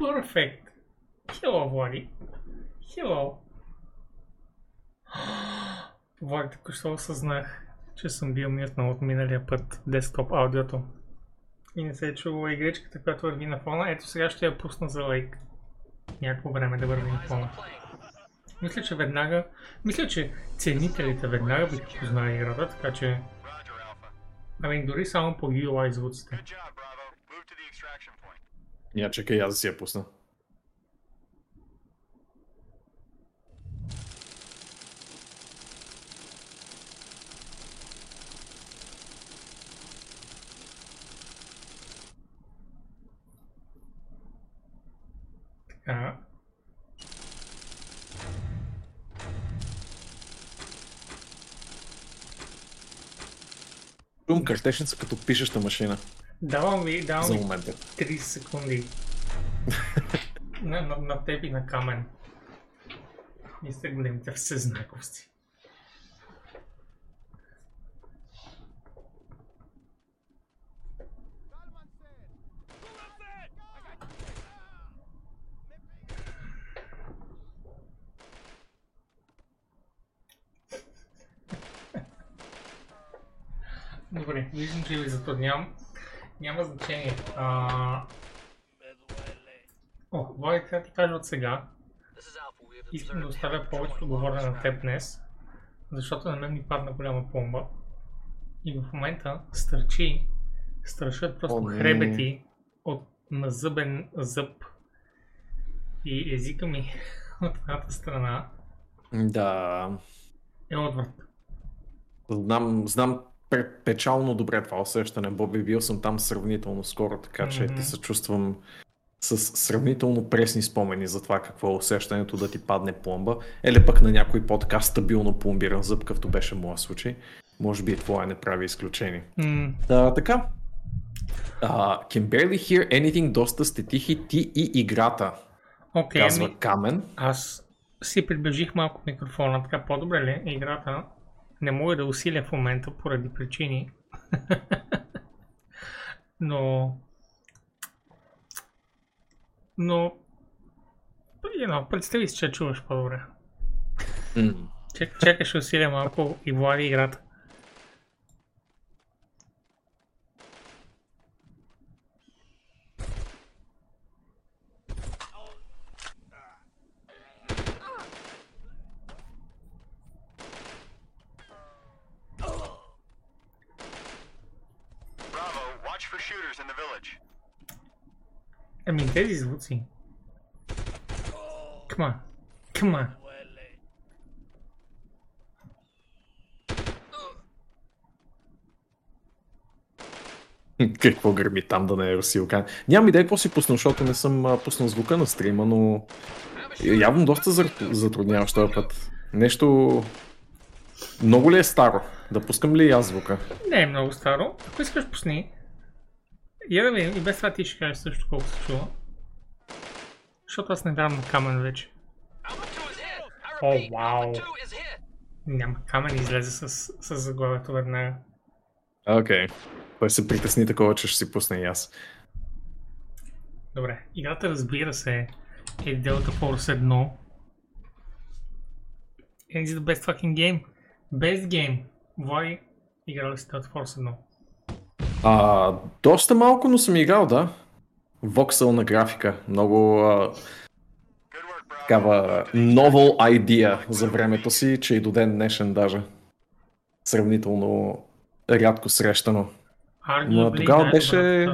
Perfect. Hello, Влади. Hello. Влади, току що осъзнах, че съм бил мютнал от миналия път десктоп аудиото. И не се е чувала игричката, която върви на фона. Ето сега ще я пусна за лайк. Някакво време да върви на фона. Мисля, че веднага... Мисля, че ценителите веднага биха познали играта, така че... Ами дори само по UI звуците. Good job, Bravo. Move to the extraction point. Я чакай, аз да си я пусна. Така. Картешница като пишеща машина Давам ви, давам за момента. 30 секунди. на, на, на теб и на камен. И сте големите всезнаковци. Добре, виждам, че ви затруднявам. Няма значение. А... О, Влади, трябва да ти кажа от сега. Искам да оставя повечето говорене на теб днес, защото на мен ми падна голяма пломба. И в момента стърчи, стършат просто О, хребети от назъбен зъб. И езика ми от едната страна Да, е отврат. знам, знам печално добре това усещане, Боби. Бил съм там сравнително скоро, така че Мгм. ти се чувствам с сравнително пресни спомени за това какво е усещането да ти падне пломба. Или пък на някой подкаст стабилно пломбиран зъб, какъвто беше моят случай. Може би твоя не прави изключение. М, Да, така. Uh, can barely hear anything, доста сте тихи ти и играта, Окей, казва ами Камен. аз си приближих малко микрофона, така по-добре ли е играта? Не мога да усиля в момента поради причини. Но... Но... You know, представи си, че чуваш по-добре. М. Чек, чакай, ще усиля малко и влади играта. Bravo, watch for shooters in the village. Ами тези звуци. Come on. Come on. Какво гърми там да не е Русилка? Нямам идея какво си пуснал, защото не съм пуснал звука на стрима, но явно доста затрудняваш този път. Нещо... Много ли е старо? Да пускам ли аз звука? Не е много старо. Ако искаш, пусни. Я да видим. И без това ти ще кажеш също колко се чува. Защото аз не давам на камен вече. О, вау. Няма камен излезе с, с заглавието веднага. Окей. Okay. Той се притесни такова, че ще си пусне и аз. Добре. Играта разбира се е Delta Force 1. And it's the best fucking game. Best game. Влади, играл си Delta Force 1? А, доста малко, но съм играл, да. Воксълна графика. Много а, такава novel idea за времето си, че и до ден днешен даже. Сравнително рядко срещано. Arguably тогава беше- е.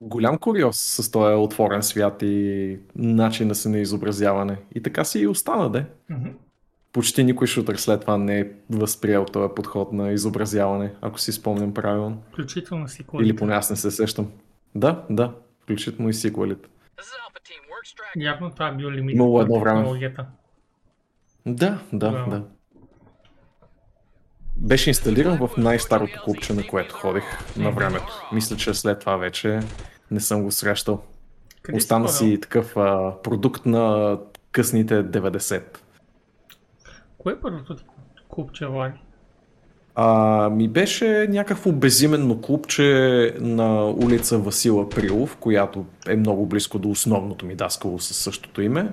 голям куриоз с този отворен свят и начина си на изобразяване. И така си и остана, де. Мгм. Почти никой шутър след това не е възприел този подход на изобразяване, ако си спомням правилно. Включително си Или поне аз не се сещам. Да, да, включително и сиквелите. Явно това е бил лимит на едно време. Да, да, Браво. да. Беше инсталиран в най-старото клубче, на което ходих на времето. Мисля, че след това вече не съм го срещал. Къде Остана си такъв а, продукт на късните 90. Кое е първото ти клубче, Влади? А, ми беше някакво безименно клубче на улица Васила Прилов, която е много близко до основното ми даскало със същото име.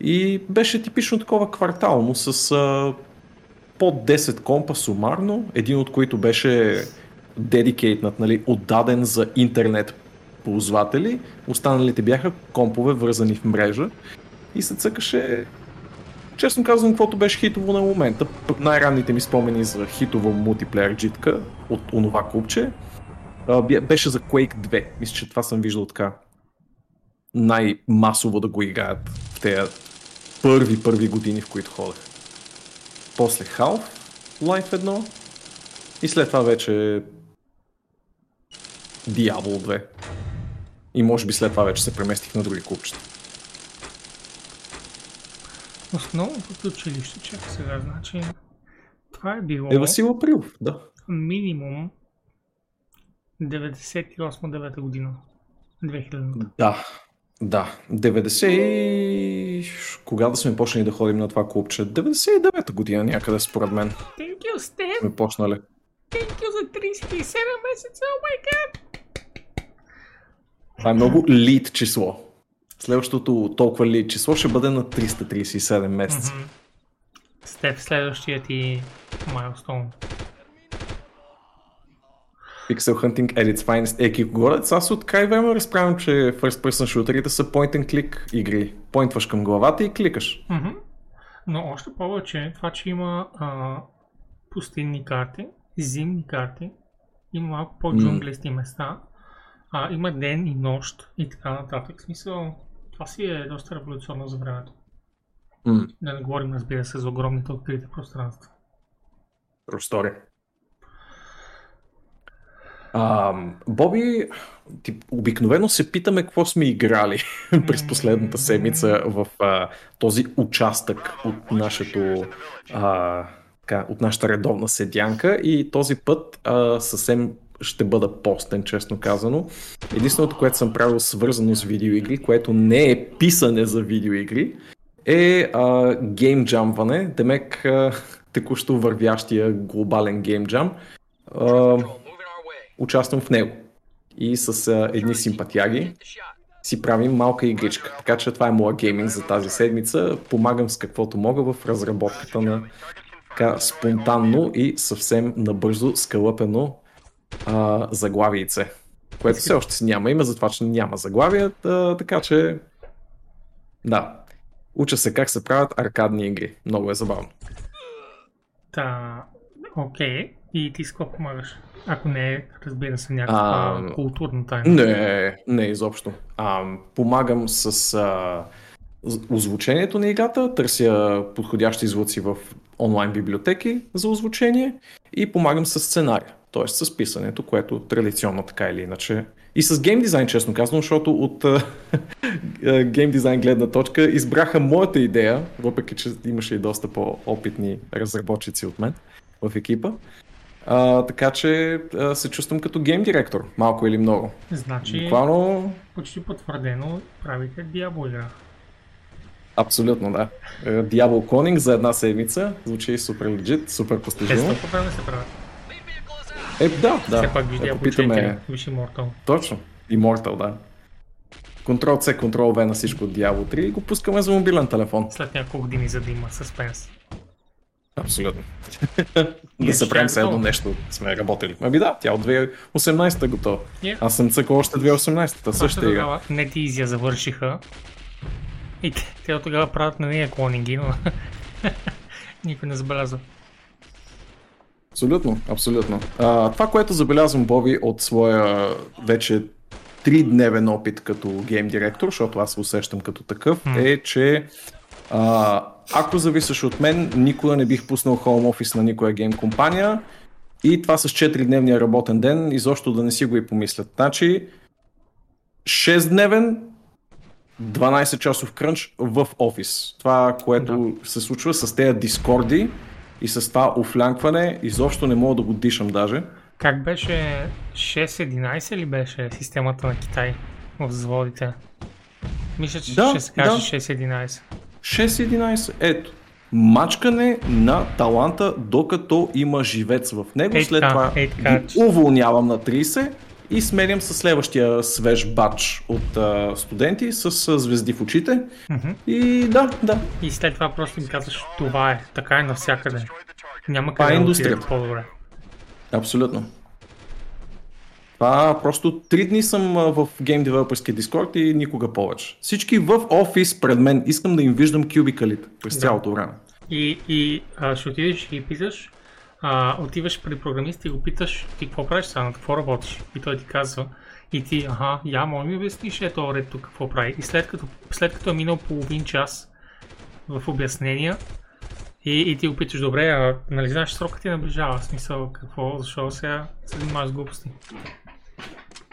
И беше типично такова квартално с а, под 10 компа сумарно, един от които беше дедикейтнат, нали, отдаден за интернет ползватели, останалите бяха компове вързани в мрежа и се цъкаше честно казвам, каквото беше хитово на момента. Най-ранните ми спомени за хитова мултиплеер джитка от онова бе- беше за Quake 2. Мисля, че това съм виждал така най-масово да го играят в тези първи, първи години, в които ходех. После Half-Life 1 и след това вече Diablo 2. И може би след това вече се преместих на други клубчета. Основното училище, чакай сега, значи това е било Е Васил Априлов, да. минимум 98-9 година. 2000 Да, да. 90 и... Кога да сме почнали да ходим на това клубче? 99-та година някъде според мен Thank you, Steph! сме почнали. Thank you за 37 месеца! Oh my god! Това е много лид число. Следващото толкова лид число ще бъде на 337 месеца. Мгм. Стеф, следващия ти майлстоун. Pixel Hunting at its finest. Е, Кикогорец, аз от край време разправям, че first person шутерите са point and click игри. Пойнтваш към главата и кликаш. Мгм. Но още повече, това, че има а, пустинни карти, зимни карти, има малко по-джунглисти места, а, има ден и нощ и така нататък. В смисъл, това си е доста революционно за времето. М, Да не говорим, разбира се, за огромните открити пространства. Простори. А, Боби, тип, обикновено се питаме какво сме играли през последната седмица в а, този участък от нашето а, така, от нашата редовна седянка и този път а, съвсем ще бъда постен, честно казано. Единственото, което съм правил свързано с видеоигри, което не е писане за видеоигри, е геймджамване, демек текущо вървящия глобален геймджам. Участвам в него. И с а, едни симпатяги си правим малка игричка. Така че това е моя гейминг за тази седмица. Помагам с каквото мога в разработката на така спонтанно и съвсем набързо скълъпено а, заглавице. Което все още си няма име, затова че няма заглавия, а, така че да. Уча се как се правят аркадни игри. Много е забавно. Та, окей. И ти с какво помагаш? Ако не е, разбира се, някаква А, културна тайна. Не, не изобщо. А, помагам с а, озвучението на играта, търся подходящи звуци в онлайн библиотеки за озвучение и помагам с сценария, т.е. с писането, което традиционно така или иначе. И с гейм дизайн, честно казвам, защото от гейм дизайн гледна точка избраха моята идея, въпреки че имаше и доста по-опитни разработчици от мен в екипа. А, така че а, се чувствам като гейм директор, малко или много. Значи, Буквално, почти потвърдено, правите Diablo игра. абсолютно да. Е, Diablo Cloning за една седмица звучи супер легит, супер Те постижимо. толкова време се правят. Е, да, да. Все пак виж Ако Diablo 4, питаме, виж Immortal. точно, Immortal, да. Ctrl C, Ctrl V на всичко от Diablo 3 и го пускаме за мобилен телефон. След няколко години, за да има съспенс. Абсолютно. Да се правим е все едно готово. нещо сме работили. Ами да, тя от 2018 е готова. Yeah. Аз съм цъкал още 2018-та, Още същата игра. тогава NetEase завършиха. И те, те от тогава правят на нея клонинги, но никой не забелязва. Абсолютно, абсолютно. А, това, което забелязвам, Боби, от своя вече тридневен опит като гейм директор, защото аз се усещам като такъв, е, че а, ако зависиш от мен, никога не бих пуснал Home Office на никоя гейм компания и това с 4-дневния работен ден, изобщо да не си го и помислят. Значи, 6-дневен, 12 часов крънч в офис. Това, което се случва с тези дискорди и с това офлянкване, изобщо не мога да го дишам даже. Как беше 6.11 ли беше системата на Китай в заводите? Мисля, че Да, ще се каже да. 6.11. 6-11, ето. мачкане на таланта, докато има живец в него. Ей След това ей така, уволнявам на 30 и сменям с следващия свеж бач от а, студенти с а, звезди в очите. И да, да. И след това просто им казваш, това е, така е навсякъде. Няма е къде да отидете по-добре. Абсолютно. Това просто три дни съм в Game Developerския Discord и никога повече. Всички в офис пред мен искам да им виждам кюбикалите през Да. цялото време. И, и а, ще отидеш и ги питаш, а, отиваш при програмист и го питаш, ти какво правиш сега, на какво работиш? И той ти казва, и ти, аха, я, може ми обясниш е този ред тук какво прави. И след като, след като е минал половин час в обяснения, и, и ти го питаш, добре, а, нали знаеш, срокът ти наближава, в смисъл, какво, защо сега се занимаваш с глупости?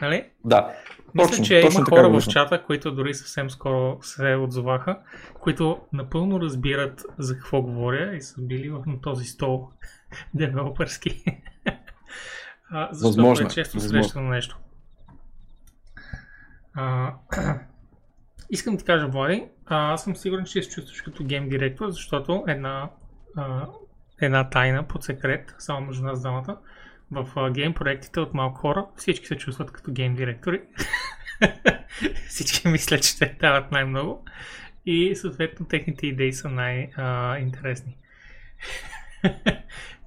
Нали? Да. Мисля, точно, че точно има хора в чата, които дори съвсем скоро се отзоваха, които напълно разбират за какво говоря и са били на този стол девелоперски. А, Защото Възможно е често възможно. срещано нещо. А, искам да ти кажа, Влади, аз съм сигурен, че се чувстваш като гейм директор, защото една, а, една тайна под секрет, само между нас двамата, в а, гейм проектите от малко хора, всички се чувстват като гейм директори. всички мислят, че те дават най-много и съответно техните идеи са най-интересни.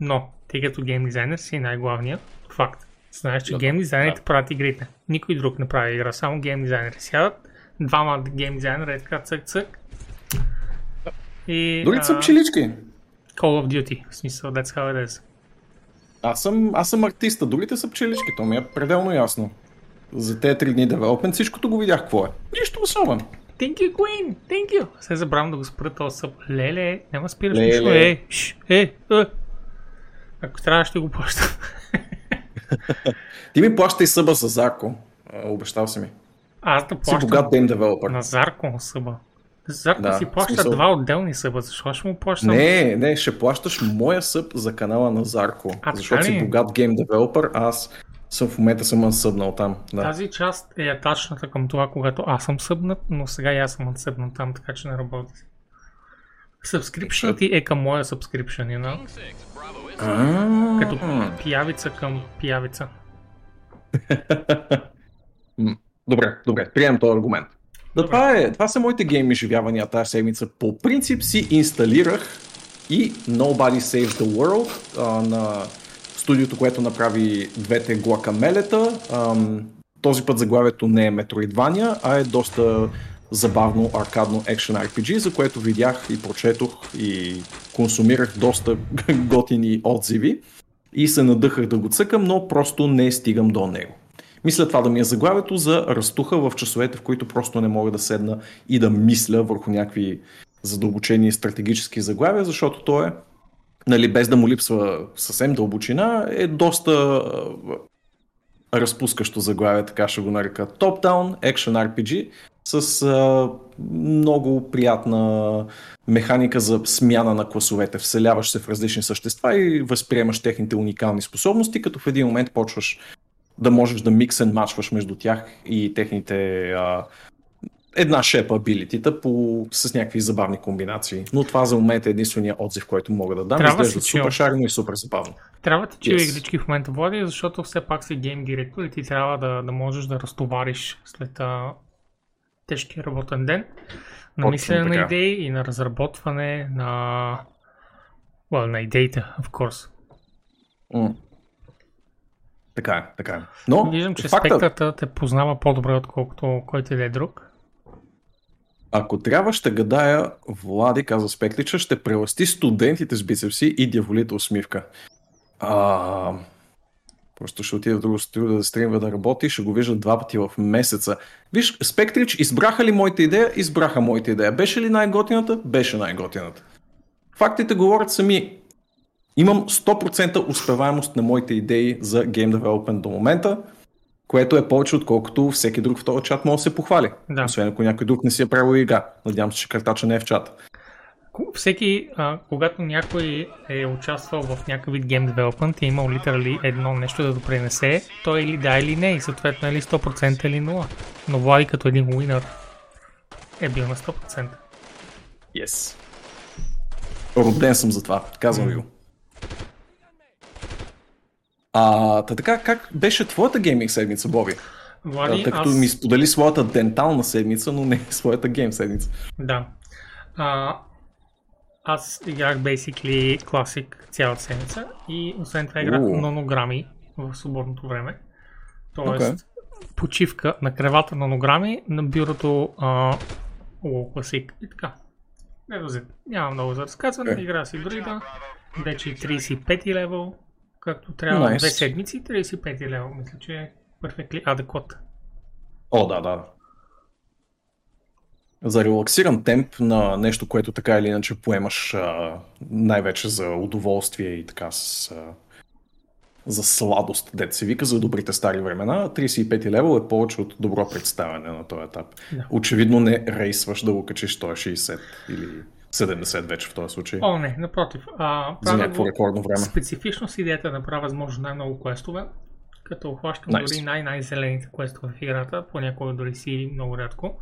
Но, тъй като гейм дизайнер си най-главният факт. Знаеш, че Да, гейм дизайнерите да. правят игрите. Никой друг не прави игра, само гейм дизайнери сядат. Двама гейм дизайнера е така цък-цък. И, Дори а, са пчелички. Call of Duty, в смисъл, that's how it is. Аз съм, аз съм артиста, другите са пчелички, то ми е пределно ясно. За тези три дни девелопмент всичкото го видях какво е. Нищо особено. Thank you, Queen! Thank you! Се забравям да го спра този съп. Леле, няма спираш Леле. нищо. Е, ш, е, е. Ако трябва, ще го плащам. Ти ми плащай съба за Зарко. Обещал си ми. Аз да Си плащам богат гейм девелопър. на Зарко съба. Зарко Да, си плаща смисъл- два отделни съба. Защо ще му плащам? Не, не, ще плащаш моя съб за канала на Зарко. А, защото така си ли? богат гейм девелопър, аз съм в момента съм събнал там. Да. Тази част е атачната към това, когато аз съм събнат, но сега и аз съм отсъбнат там, така че не работи. Subscription ти е към моя subscription, you know? Като пиявица към пиявица. Добре, добре, приемам този аргумент. Да, Добре. това, е, това са моите гейм изживявания тази седмица. По принцип си инсталирах и Nobody Saves the World а, на студиото, което направи двете глакамелета. Ам, този път заглавието не е Metroidvania, а е доста забавно аркадно Action RPG, за което видях и прочетох и консумирах доста готини отзиви и се надъхах да го цъкам, но просто не стигам до него. Мисля това да ми е заглавието за разтуха в часовете, в които просто не мога да седна и да мисля върху някакви задълбочени стратегически заглавия, защото то е, нали, без да му липсва съвсем дълбочина, е доста разпускащо заглавие, така ще го нарека. Top-down Action RPG с а, много приятна механика за смяна на класовете. Вселяваш се в различни същества и възприемаш техните уникални способности, като в един момент почваш да можеш да миксен мачваш между тях и техните а, една шепа абилитита по, с някакви забавни комбинации. Но това за момента е единствения отзив, който мога да дам. Трябва Изглежда си супер шарено и супер забавно. Трябва ти чил Yes. игрички в момента, Влади, защото все пак си гейм директор и ти трябва да, да можеш да разтовариш след а, тежкия работен ден на мислене на идеи и на разработване на... Well, на идеите, of course. М. Така е, така е. Но Виждам, че факта, те познава по-добре, отколкото който и да е друг. ако трябва ще гадая, Влади, каза Спектрича, ще преласти студентите с бицепси и дяволите усмивка. А, просто ще отида в друго студио да стримва да работи, ще го вижда два пъти в месеца. Виж, Спектрич, избраха ли моята идея? Избраха моята идея. Беше ли най-готината? Беше най-готината. Фактите говорят сами. Имам 100% успеваемост на моите идеи за Game Development до момента, което е повече отколкото всеки друг в този чат може да се похвали. Да. Освен ако някой друг не си е правил игра. Надявам се, че картача не е в чата. Всеки, а, когато някой е участвал в някакъв вид гейм девелопмент и е имал литерали едно нещо да допринесе, той или да или не, и съответно или 100% или 0. Но Влади като един уинър е бил на 100%. Yes. Роден съм за това, казвам ви го. А, та така, как беше твоята гейминг седмица, Боби? Влади, Тъй като аз... ми сподели своята дентална седмица, но не своята гейм седмица. Да. А, аз играх basically Classic цялата седмица и освен това играх Уу. нонограми в свободното време. Тоест, Окей. почивка на кревата нонограми на бюрото а, WoW Classic и така. Не. Няма много за разказване. Окей. Игра си. Move Вече to и the extraction. 35 левел. Както трябва Nice. две седмици, 35 левел. Мисля, че е перфектли адекват. О, да, да. За релаксиран темп на нещо, което така или иначе поемаш а, най-вече за удоволствие и така с а, за сладост, дет се вика, за добрите стари времена, 35 левел е повече от добро представяне на този етап. Да. Очевидно не рейсваш да го качиш 160 или 70 вече в този случай. О, не, напротив. А, за някакво рекордно време. Специфично с идеята да правя възможно най-много квестове, като охващам Nice. дори най-най-зелените квестове в играта, понякога дори си много рядко.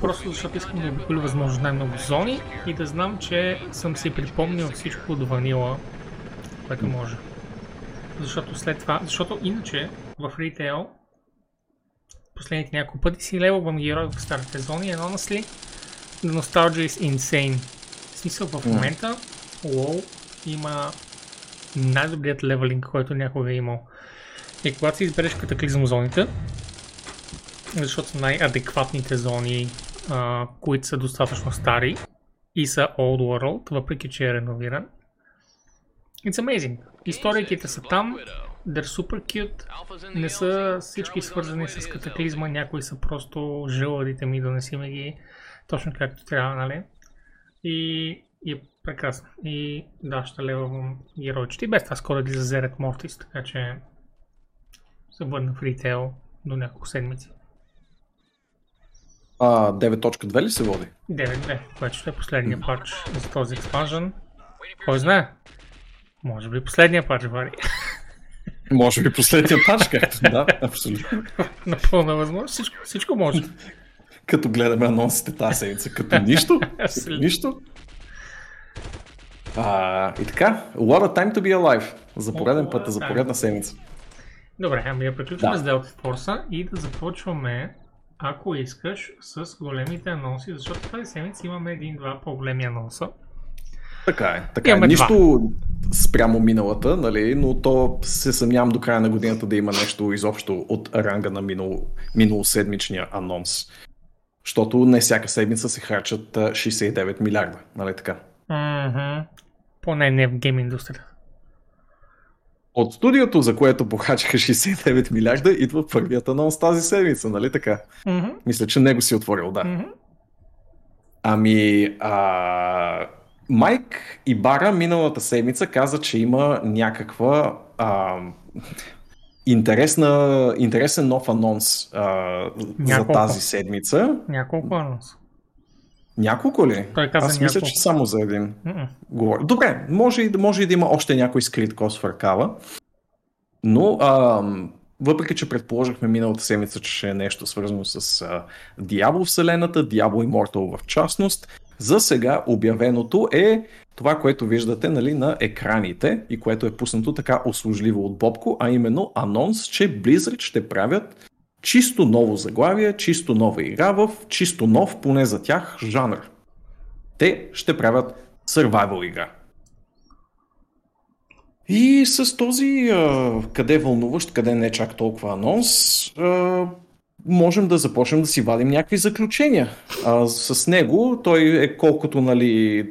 Просто защото искам да обиколя възможно най-много зони и да знам, че съм си припомнил всичко от ванила, което може. Защото след това, защото иначе в ритейл последните няколко пъти си левелвам герой в старите зони, едно насли, the nostalgia is insane. В смисъл в момента WoW има най-добрият левелинг, който някога е имал. И когато си избереш катаклизъм зоните, защото са най-адекватните зони, а, които са достатъчно стари и са Old World, въпреки че е реновиран. It's amazing. Историките са там, they're super cute, не са всички свързани с катаклизма, някои са просто жълъдите ми, донесиме ги точно както трябва, нали? И, и е прекрасно. И да, ще левам геройчета. И без това скоро излиза Зерет Мортис, така че се върна в ритейл до няколко седмици. А, 9.2 ли се води? 9.2, което ще е последния патч за този експанжен. Кой знае? Може би последния патч, Вари. Може би последния пач, както да, абсолютно. Напълно възможно. Всичко, всичко може. Като гледаме анонсите тази седмица, като нищо, като нищо. А, и така, a lot of time to be alive. За пореден път, за поредна седмица. Добре, ами да приключваме Да. с Delta Force и да започваме, ако искаш, с големите анонси, защото тази седмица имаме един-два по-големи анонса. Така е. Така е. Имаме Нищо спрямо миналата, нали, но то се съмнявам до края на годината да има нещо изобщо от ранга на минало, миналоседмичния анонс. Защото не всяка седмица се харчат а, 69 милиарда, нали така? Мгм. Поне не в гейм индустрията. От студиото, за което похачиха 69 милиарда, идва първият анонс тази седмица, нали така? Мгм. Мисля, че него си отворил, да. Мгм. Ами, а, Майк Ибара миналата седмица каза, че има някаква а, интересна, интересен нов анонс а, за тази седмица. Няколко анонса. Няколко ли? Той каза Аз мисля, няколко. че само за един. Мгм. говоря. Добре, може и, може и да има още някой скрит кос в ръкава, но а, въпреки, че предположихме миналата седмица, че ще е нещо свързано с а, Diablo вселената, Diablo Immortal в частност, за сега обявеното е това, което виждате нали, на екраните и което е пуснато така услужливо от Бобко, а именно анонс, че Blizzard ще правят чисто ново заглавие, чисто нова игра в чисто нов, поне за тях, жанр. Те ще правят survival игра. И с този а, къде вълнуващ, къде не чак толкова анонс, а, можем да започнем да си вадим някакви заключения. А, с него той е колкото нали,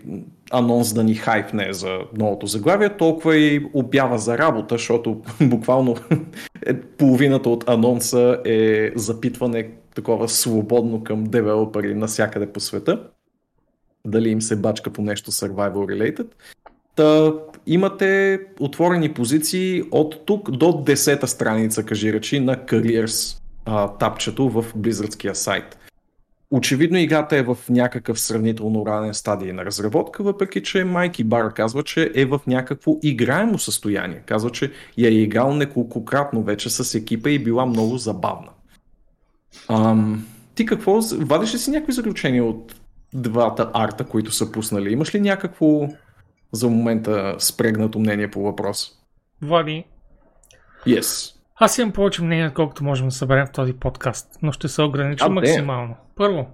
анонс да ни хайпне за новото заглавие, толкова и обява за работа, защото буквално е, половината от анонса е запитване такова свободно към девелопери навсякъде по света. Дали им се бачка по нещо survival related. Та, имате отворени позиции от тук до 10-та страница, кажи речи, на Careers а, тапчето в Blizzardския сайт. Очевидно играта е в някакъв сравнително ранен стадий на разработка, въпреки че Майки Бар казва, че е в някакво играемо състояние. Казва, че я е играл неколкократно вече с екипа и била много забавна. Ам, ти какво, вадиш ли си някакви заключения от двата арта, които са пуснали? Имаш ли някакво за момента спрегнато мнение по въпрос. Влади, Yes. Аз имам повече мнение, отколкото можем да съберем в този подкаст, но ще се огранича де. максимално. Първо,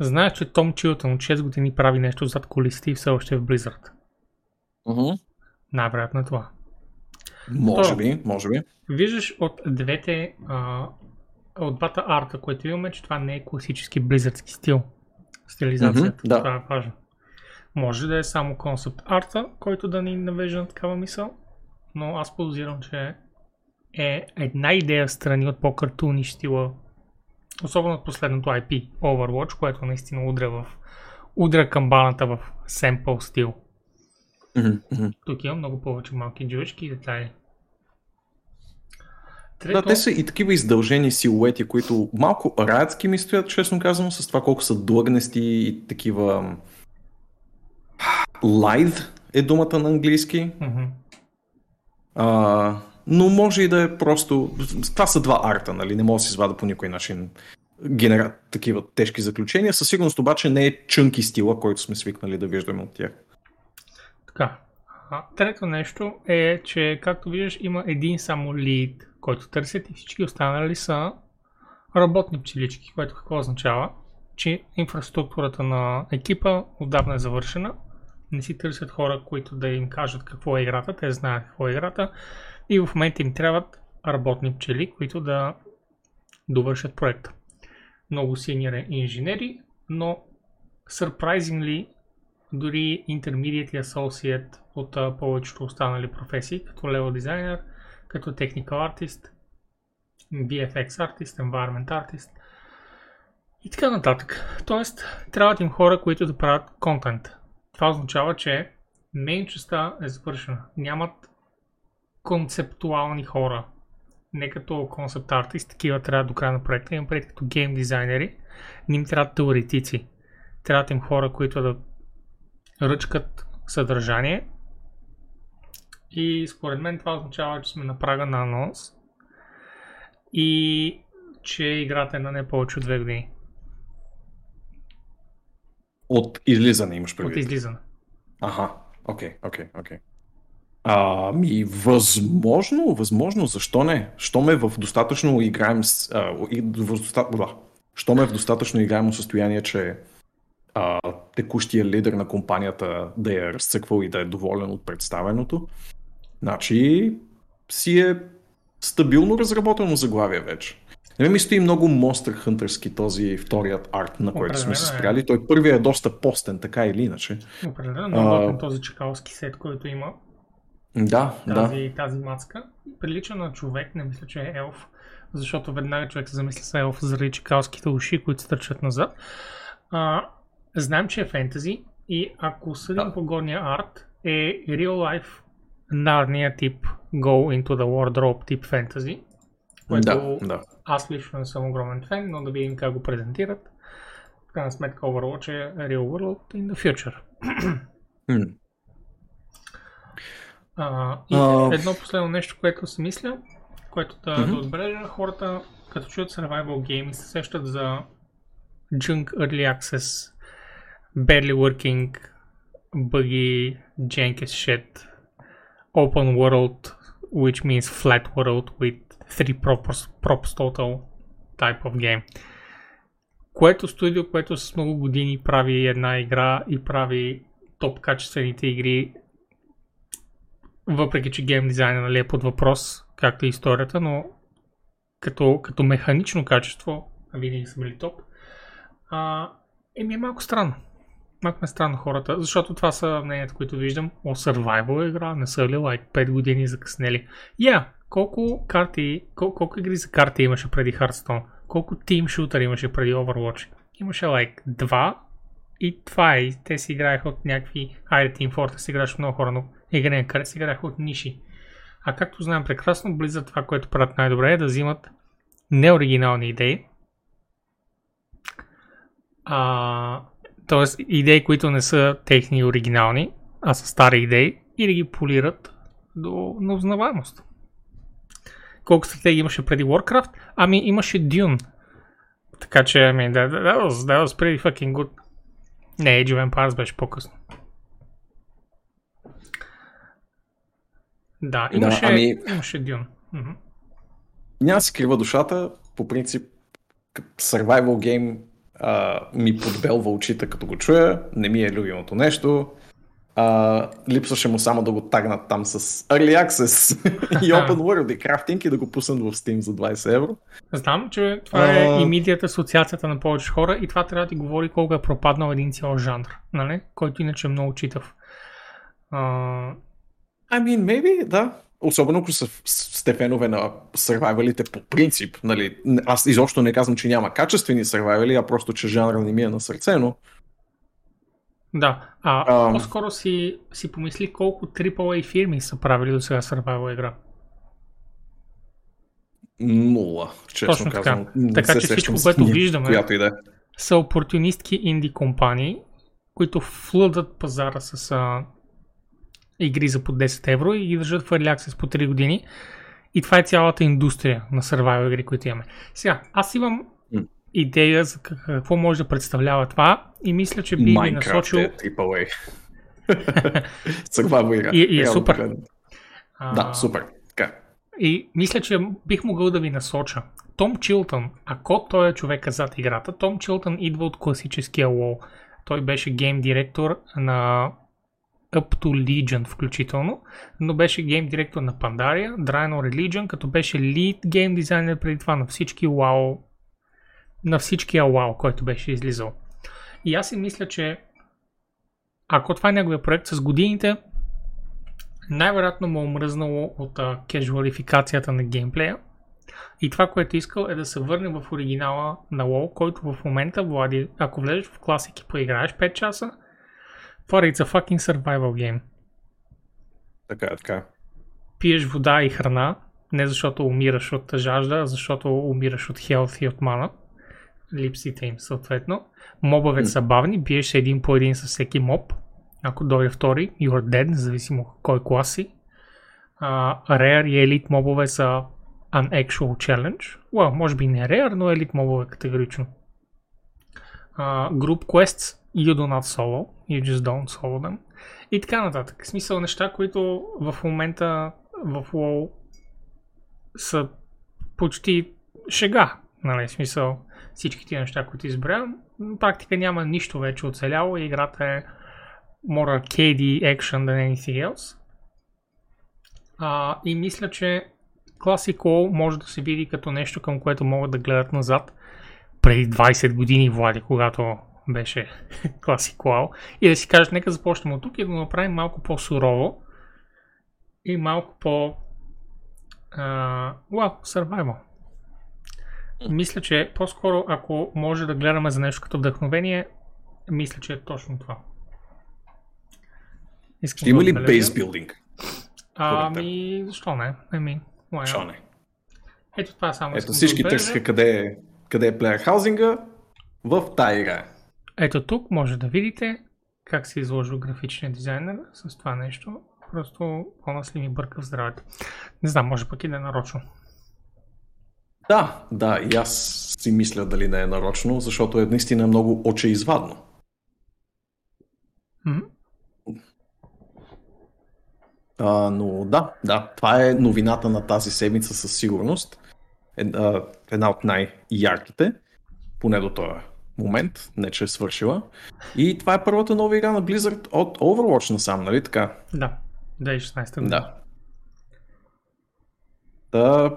знаеш, че Том Чилтън от 6 години прави нещо зад колисите и все още е в Blizzard. Uh-huh. Най-вероятно е това. Може Второ. би, може би. Виждаш от двете, а, от двата арта, които имаме, че това не е класически близърдски стил. Стилизацията. Мгм, да. Това е важно. Може да е само концепт арта, който да ни навежда на такава мисъл, но аз подозирам, че е една идея в страни от по-картуни стила, особено от последното IP Overwatch, което наистина удря в удря камбаната в семпл стил. Мгм. Тук има много повече малки джуечки и детайли. Трето, Да, те са и такива издължени силуети, които малко радски ми стоят, честно казано, с това колко са длъгнести и такива... Лайд е думата на английски. Мгм. А, но може и да е просто... Това са два арта, нали? Не мога да се извада по никой начин генера... такива тежки заключения. Със сигурност обаче не е чънки стила, който сме свикнали да виждаме от тях. Така. А, трето нещо е, че както виждаш има един само лид, който търсят и всички останали са работни пчелички, което какво означава? Че инфраструктурата на екипа отдавна е завършена. Не си търсят хора, които да им кажат какво е играта, те знаят какво е играта и в момента им трябват работни пчели, които да довършат проекта. Много синьори инженери, но surprisingly дори Intermediate Associate от повечето останали професии, като Level Designer, като Technical Artist, VFX Artist, Environment Artist и така нататък. Тоест, трябват им хора, които да правят контент. Това означава, че мейн частта е завършена. Нямат концептуални хора. Не като концепт артист, такива трябва до края на проекта. Имам пред като гейм дизайнери. Не им трябват теоретици. Трябват им хора, които да ръчкат съдържание. И според мен това означава, че сме на прага на анонс. И че играта е на не повече от две години. От излизане имаш От предвид. излизане. Аха, окей, окей, окей. Ами, възможно, възможно, защо не? Що ме в достатъчно играем, а, и в доста, да. Що ме в достатъчно играемо състояние, че а, текущия лидер на компанията да е разцъквал и да е доволен от представеното. Значи, си е стабилно разработено заглавие вече. Не ми стои много Monster Hunterски този вторият арт, на който сме се е. спряли. Той първият е доста постен, така или иначе. Определено много А, този чекалски сет, който има. Да, да. Тази, тази маска. Прилича на човек, не мисля, че е елф. Защото веднага човек се замисля с елф заради чекалските уши, които стърчат назад. А, знаем, че е фентази и ако съдим Да. по горния арт, е real life нарния тип Go into the Wardrobe тип фентази. Което Да, да. аз лично не съм огромен фен, но да видим как го презентират. В крайна сметка Overwatch е real world in the future. А, и А, едно последно нещо, което си мисля, което да, Мгм. да отбележа, хората като чуят survival game се сещат за Junk Early Access, Barely Working, Buggy, Jank as shit, Open World, which means flat world with three props, props total type of game. Което студио, което с много години прави една игра и прави топ качествените игри въпреки че гейм дизайна нали, е под въпрос, както и историята, но като, като механично качество, винаги са били топ, а, еми е малко странно. Малко ме е странно хората, защото това са мненията, които виждам. О, survival игра, не са ли лайк 5 години закъснели. Я, yeah, колко карти, кол, колко игри за карти имаше преди Hearthstone? Колко Team Shooter имаше преди Overwatch? Имаше лайк 2 и това е. Те си играеха от някакви... Хайде, Team Fortress играш много хора, но игри на карти си играеха от ниши. А както знаем прекрасно, Blizzard това, което правят най-добре е да взимат неоригинални идеи. А, тоест идеи, които не са техни оригинални, а са стари идеи и да ги полират до на узнаваемост. Колко стратегии имаше преди Warcraft? Ами имаше Dune. Така че, ами, that, that, was, that was pretty fucking good. Не, Age of Empires беше по-късно. Да, Да, имаше, ами- имаше Дюн. Мгм. Няма да си крива душата, по принцип survival game а, ми подбелва очите като го чуя, не ми е любимото нещо. А, липсваше му само да го тагнат там с Early Access и Open World и крафтинг и да го пуснат в Steam за 20 евро. Знам, че това е А. имидията, асоциацията на повече хора и това трябва да ти говори колко е пропаднал един цял жанр, нали? който иначе е много читав. А, I mean, maybe, да. Особено ако са с- сте фенове на сървайвалите по принцип. Нали, аз изобщо не казвам, че няма качествени сървайвали, а просто, че жанра не ми е на сърце, но да, а Ам. по-скоро си, си помисли колко AAA фирми са правили до сега survival игра. нула, честно Точно така. казвам. Не Така че всичко, което виждаме- Която и да е. Са опортунистки инди компании, които флъдат пазара с а, игри за по 10 евро и ги държат в Early Access по 3 години. И това е цялата индустрия на survival игри, които имаме. Сега, аз имам идея за как- какво може да представлява това и мисля, че би Minecraft насочил... е AAA. Survival игра. И- и е супер. а, Да, супер. Така. И мисля, че бих могъл да ви насоча. Том Чилтън, ако той е човека зад играта, Том Чилтън идва от класическия WoW. Той беше гейм директор на Up to Legion включително, но беше гейм директор на Pandaria, Draenor Legion, като беше лид гейм дизайнер преди това на всички WoW, на всичкия WoW, който беше излизал. И аз си мисля, че ако това е неговия проект, с годините най-вероятно му е омръзнало от кежуалификацията на геймплея. И това, което е искал е да се върне в оригинала на WoW, който в момента, Влади, ако влезеш в класик и поиграеш 5 часа, това е a fucking survival game. Така е, така е. Пиеш вода и храна, не защото умираш от жажда, а защото умираш от health и от мана. Липсите им съответно. Мобове са бавни, биеш един по един с всеки моб. Ако дойде втори, you're dead, независимо кой клас си. Uh, rare и Elite мобове са an actual challenge. Well, може би не Rare, но Elite мобове категорично. Uh, group quests, you do not solo, you just don't solo them. И така нататък. В смисъл неща, които в момента в WoW са почти шега. Нали, в смисъл всички тия неща, които изброявам. На практика няма нищо вече оцеляло и играта е more arcade action than anything else. А, и мисля, че Classic WoW може да се види като нещо, към което могат да гледат назад преди 20 години, Влади, когато беше Classic WoW. И да си кажат, нека започнем от тук и да го направим малко по-сурово и малко по... Uh, wow, survival. Мисля, че по-скоро, ако може да гледаме за нещо като вдъхновение, мисля, че е точно това. Искам Ще има да ли бейсбилдинг? Ами, защо не? Ами? Защо не? Ето това само Ето да всички търсиха къде е, къде е плеер хаузинга в тая игра. Ето тук може да видите как се изложва графичния дизайнер с това нещо. Просто по-нас ли ми бърка в здравето. Не знам, може пък и да е нарочно. Да, да, и аз си мисля дали не е нарочно, защото е наистина много очеизвадно. М? А, но да, да, това е новината на тази седмица със сигурност. Една, една от най-ярките, поне до този момент, не че е свършила. И това е първата нова игра на Blizzard от Overwatch насам, нали така? Да, 2016 година. Да. Та,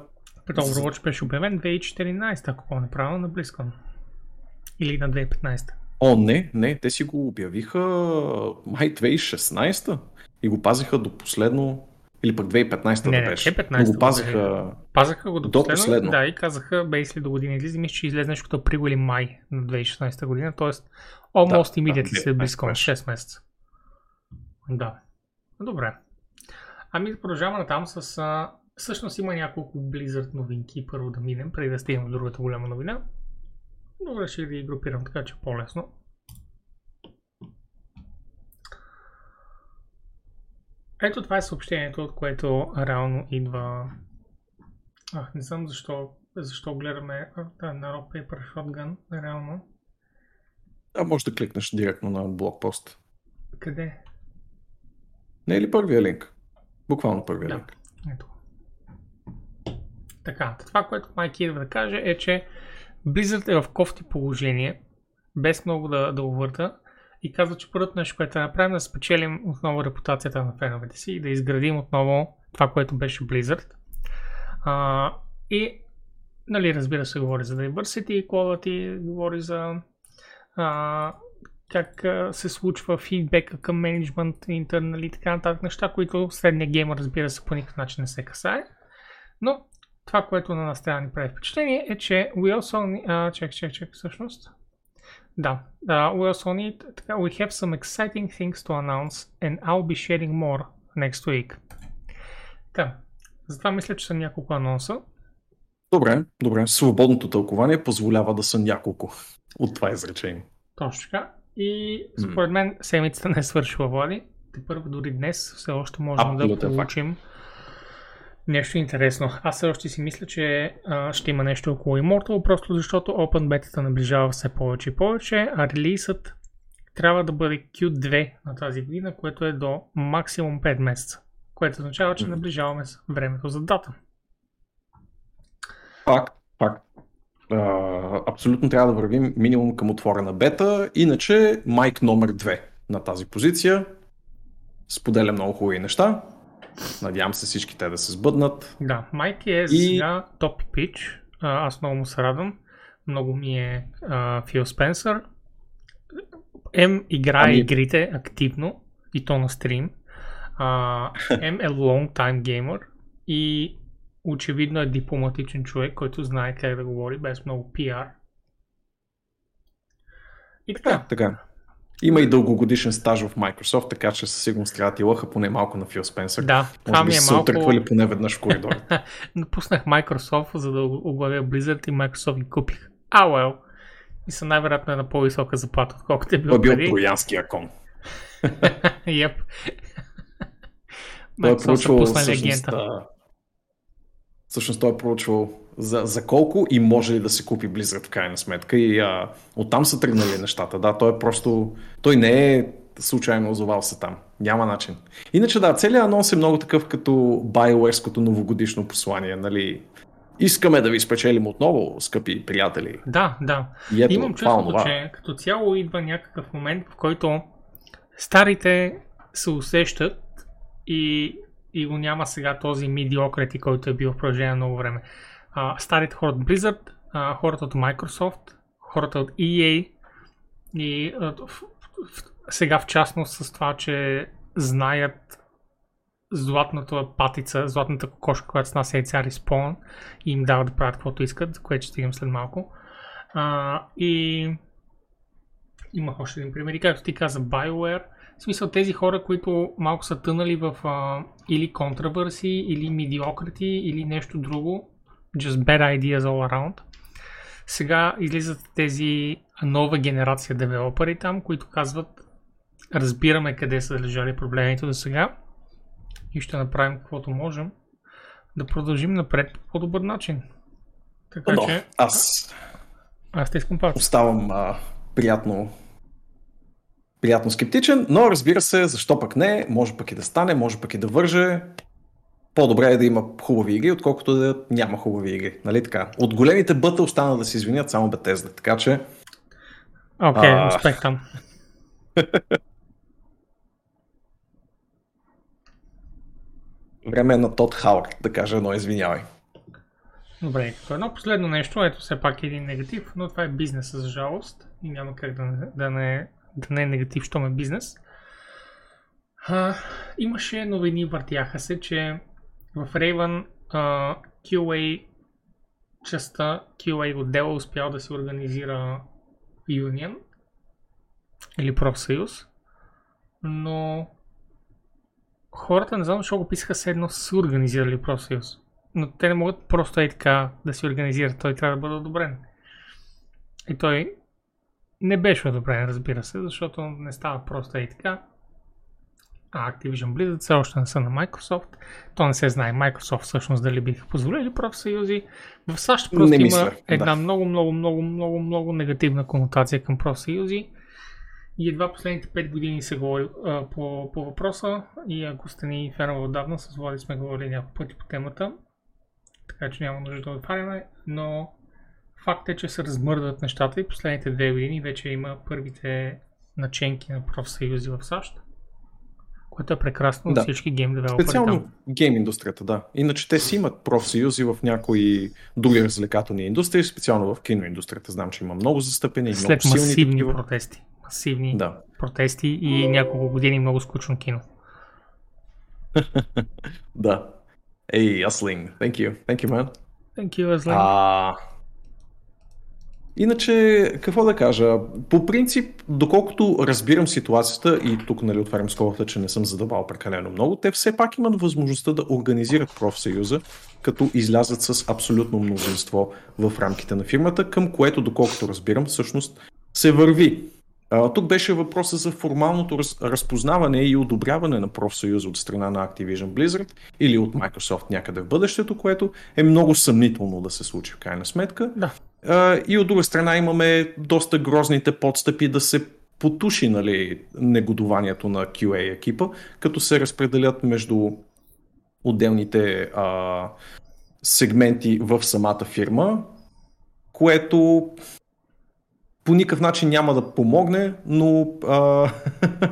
Overwatch беше обявен 2014, ако помня правилно, на BlizzCon. Или на 2015. О, не, не, те си го обявиха май 2016 и го пазиха до последно, или пък 2015 Не, да не, беше. 2015 Но го го пазиха, Пазаха го до, До последно, последно. Да, и казаха, бейсли до година излиза. Мисля, че излезе нещо като април или май на 2016 година, т.е. almost Да, immediately да, след 2015 BlizzCon, беше. 6 месеца. Да. Добре. Ами продължаваме натам с... А... Всъщност има няколко Blizzard новинки, първо да минем, преди да стигнем до другата голяма новина. Добре, ще ги групирам така, че е по-лесно. Ето това е съобщението, от което реално идва... А, не знам защо, защо гледаме да, на Rock Paper Shotgun, реално. а може да кликнеш директно на блокпост. Къде? Не е ли първия линк? Буквално първия Да. линк. Ето. Така, това, което Майки идва да каже е, че Blizzard е в кофти положение, без много да, да увърта и казва, че първото нещо, което направим, е да спечелим отново репутацията на феновете си и да изградим отново това, което беше Blizzard. А, и, нали, разбира се, говори за diversity, equality, говори за а, как се случва фидбека към менеджмент, интернали и така нататък неща, които средния геймер, разбира се, по никакъв начин не се касае. Но това, което на нас трябва да ни прави впечатление е, че we also. А, чек, чек, чек, всъщност. Да, uh, we also need... Така, we have some exciting things to announce and I'll be sharing more next week. Така, затова мисля, че са няколко анонса. Добре, добре. Свободното тълкование позволява да са няколко от това изречение. Точно така. И според мен седмицата не е свършила, Влади. Те първо дори днес все още можем да Абсолютен факт. Нещо интересно. Аз все още си мисля, че а, ще има нещо около Immortal, просто защото Open Beta наближава все повече и повече, а релизът трябва да бъде Q2 на тази година, което е до максимум 5 месеца. Което означава, че наближаваме с времето за дата. Факт, факт. Абсолютно трябва да вървим минимум към отворена бета, иначе майк номер 2 на тази позиция. Споделя много хубави неща. Надявам се всички те да се сбъднат. Да, Майки е И- сега топ пич. Аз много му се радвам. Много ми е а, Фил Спенсър. М играе Ами- игрите активно и то на стрим. А, М е long time gamer и очевидно е дипломатичен човек, който знае как да говори без много PR. И така. Да, така. Има и дългогодишен стаж в Microsoft, така че със сигурност трябва да ти лъха поне малко на Фил Спенсър. Да, Може би е са малко... отърквали поне веднъж в коридора. Напуснах Microsoft, за да оглавя Blizzard и Microsoft ги купих. А, well. И са най-вероятно е на по-висока заплата, отколкото е Той бил е бил троянския кон. Той е Microsoft са пуснали агента. всъщност той е проучвал за, за колко и може ли да се купи Blizzard в крайна сметка и а, оттам са тръгнали нещата. Да, той е просто, той не е случайно озовал се там. Няма начин. Иначе да, целият анонс е много такъв като BioWare-ското новогодишно послание, нали? Искаме да ви спечелим отново, скъпи приятели. Да, да. И ето, Имам това, чувството, онова. че като цяло идва някакъв момент, в който старите се усещат и, и го няма сега този медиокрети, който е бил в продължение на много време. Старите хора от Blizzard, а, хората от Microsoft, хората от EA и а, в, в, сега в частност с това, че знаят златната патица, златната кокошка, която с нас е цар Respawn и им дава да правят каквото искат, за което ще стигам след малко. А, и имах още един пример. И както ти каза, BioWare, в смисъл тези хора, които малко са тънали в а, или контравърси, или медиокрити, или нещо друго, just bad ideas all around. Сега излизат тези нова генерация девелопери там, които казват разбираме къде са лежали проблемите до сега и ще направим каквото можем да продължим напред по по-добър начин. Така Но, че аз аз те искам пак. оставам а, приятно приятно скептичен, но разбира се, защо пък не, може пък и да стане, може пък и да върже. По-добре е да има хубави игри, отколкото да няма хубави игри. Нали така? От големите бъта остана да се извинят само Bethesda, така че Окей, А. успех там. време е на Тод Хауърд да каже едно извинявай. Добре, като едно последно нещо, ето все пак е един негатив, но това е бизнес, за жалост. И няма как да не, да не, да не е негатив, щом е бизнес. А, имаше новини, въртяха се, че в Raven а, QA частта, QA отдела успял да се организира Union или профсъюз, но хората не знам защо го писаха се едно са организирали профсъюз. Но те не могат просто е така да си организират. Той трябва да бъде одобрен. И той не беше одобрен, разбира се, защото не става просто и така. А Activision Blizzard все още не са на Microsoft. То не се знае Microsoft всъщност дали биха позволили профсъюзи. В САЩ просто Не има мисля, една да. много, много, много, много, много негативна конотация към профсъюзи. И едва последните 5 години се говори а, по, по въпроса и ако сте ни фенове отдавна, с Влади сме говорили няколко пъти по темата, така че няма нужда да отваряме, но факт е, че се размърдат нещата и последните две години вече има първите наченки на профсъюзи в САЩ, което е прекрасно Да. всички гейм девелопери Специално там. гейм индустрията, да. Иначе те си имат профсъюзи в някои други развлекателни индустрии, специално в киноиндустрията. Знам, че има много застъпени много След силни масивни такива. протести. Масивни Да. протести и няколко години много скучно кино. Да. Ей, Аслин, thank you. Thank you, man. Thank you, Aslan. А... Иначе, какво да кажа? По принцип, доколкото разбирам ситуацията и тук нали, отварям скобата, че не съм задавал прекалено много, те все пак имат възможността да организират профсъюза, като излязат с абсолютно мнозинство в рамките на фирмата, към което, доколкото разбирам, всъщност се върви. А, тук беше въпроса за формалното раз, разпознаване и одобряване на профсъюза от страна на Activision Blizzard или от Microsoft някъде в бъдещето, което е много съмнително да се случи в крайна сметка. Да. И от друга страна имаме доста грозните подстъпи да се потуши нали, негодованието на QA екипа, като се разпределят между отделните а, сегменти в самата фирма, което по никакъв начин няма да помогне, но а,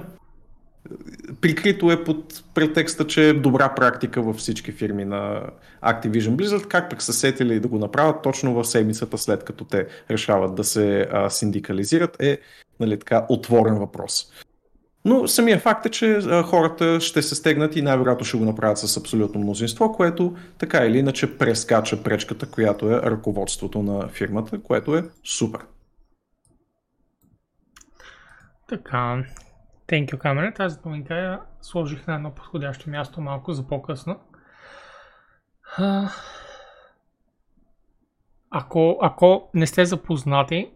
прикрито е под претекста, че е добра практика във всички фирми на Activision Blizzard, как пък са сетили да го направят точно в седмицата след като те решават да се а, синдикализират е нали, така, отворен въпрос. Но самия факт е, че а, хората ще се стегнат и най-вероятно ще го направят с абсолютно мнозинство, което така или иначе прескача пречката, която е ръководството на фирмата, което е супер. Така, thank you, камера. Тази новинка я сложих на едно подходящо място малко за по-късно. Ако, ако не сте запознати,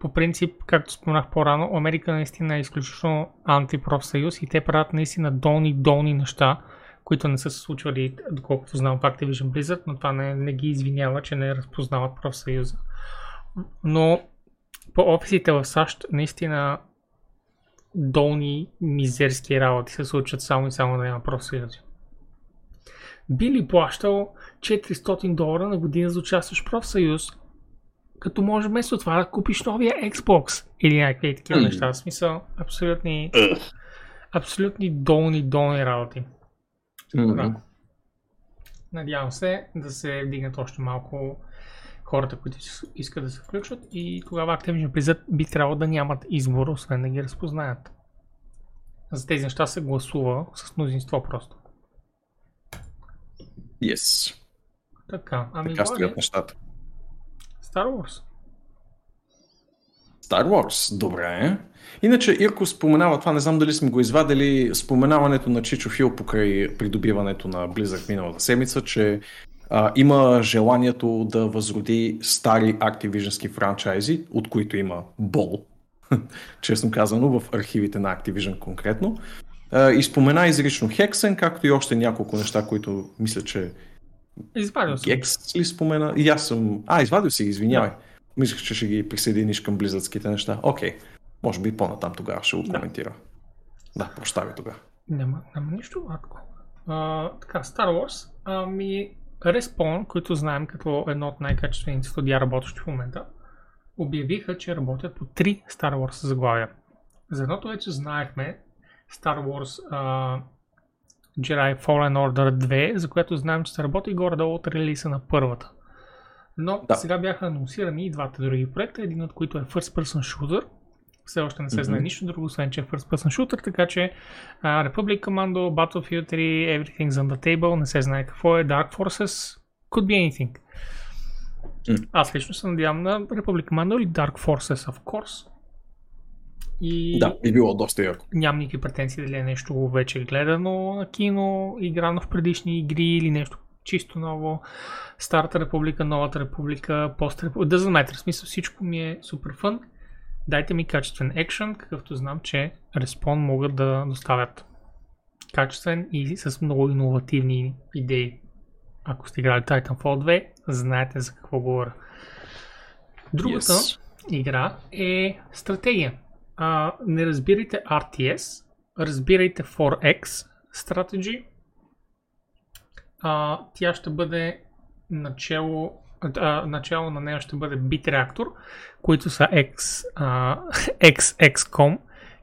по принцип, както споменах по-рано, Америка наистина е изключително антипрофсъюз и те правят наистина долни, долни неща, които не са се случвали, доколкото знам в Activision Blizzard, но това не, не ги извинява, че не разпознават профсъюза. Но по офисите в САЩ наистина долни мизерски работи се случват само и само да няма профсъюзи. Би ли плащал 400 долара на година за участваш в профсъюз, като може вместо това да купиш новия Xbox или някакви такива неща. В смисъл, абсолютни, абсолютни долни, долни работи. Надявам се да се вдигнат още малко хората, които искат да се включват и тогава Activision Blizzard би трябвало да нямат избор, освен да ги разпознаят. За тези неща се гласува с мнозинство просто. Yes. Така, ами Така стоят нещата. Star Wars. Star Wars, добре. Иначе Ирко споменава това, не знам дали сме го извадили, споменаването на Чичо Фил покрай придобиването на Blizzard миналата седмица, че а, има желанието да възроди стари Activision франчайзи, от които има бол, честно казано, в архивите на Activision конкретно. А, и спомена изрично Hexen, както и още няколко неща, които мисля, че Извадил съм. Gex ли спомена? И аз съм... А, извадил си извинявай. Мислех, че ще ги присъединиш към близъцките неща. Окей. Може би по-натам тогава ще го Да. коментира. Да, прощавай тогава. Няма, няма нищо ватко. А, така, Star Wars. Ами, Respawn, които знаем като едно от най-качествените студия, работещи в момента, обявиха, че работят по три Star Wars заглавия. За едното вече знаехме Star Wars а, Jedi Fallen Order 2, за което знаем, че се работи горе-долу от релиза на първата. Но Да. сега бяха анонсирани и двата други проекта, един от които е First Person Shooter. Все още не се знае Мгм. нищо друго, освен че е First Person Shooter, така че а, Republic Commando, Battlefield 3, Everything's on the Table, не се знае какво е, Dark Forces, could be anything. М. Аз лично се надявам на Republic Commando или Dark Forces, of course. И Да, би било доста ярко. нямам никакви претенции дали е нещо вече гледано на кино, играно в предишни игри или нещо чисто ново. Старата република, новата република, пост-република. Doesn't matter. В смисъл всичко ми е супер фън. Дайте ми качествен екшен, какъвто знам, че Respawn могат да доставят. Качествен и с много иновативни идеи. Ако сте играли Titanfall 2, знаете за какво говоря. Другата Yes. игра е стратегия. а, не разбирайте RTS, разбирайте 4X Strategy. А, тя ще бъде начало, а, начало на нея ще бъде Bit Reactor, които са X, а, XXCOM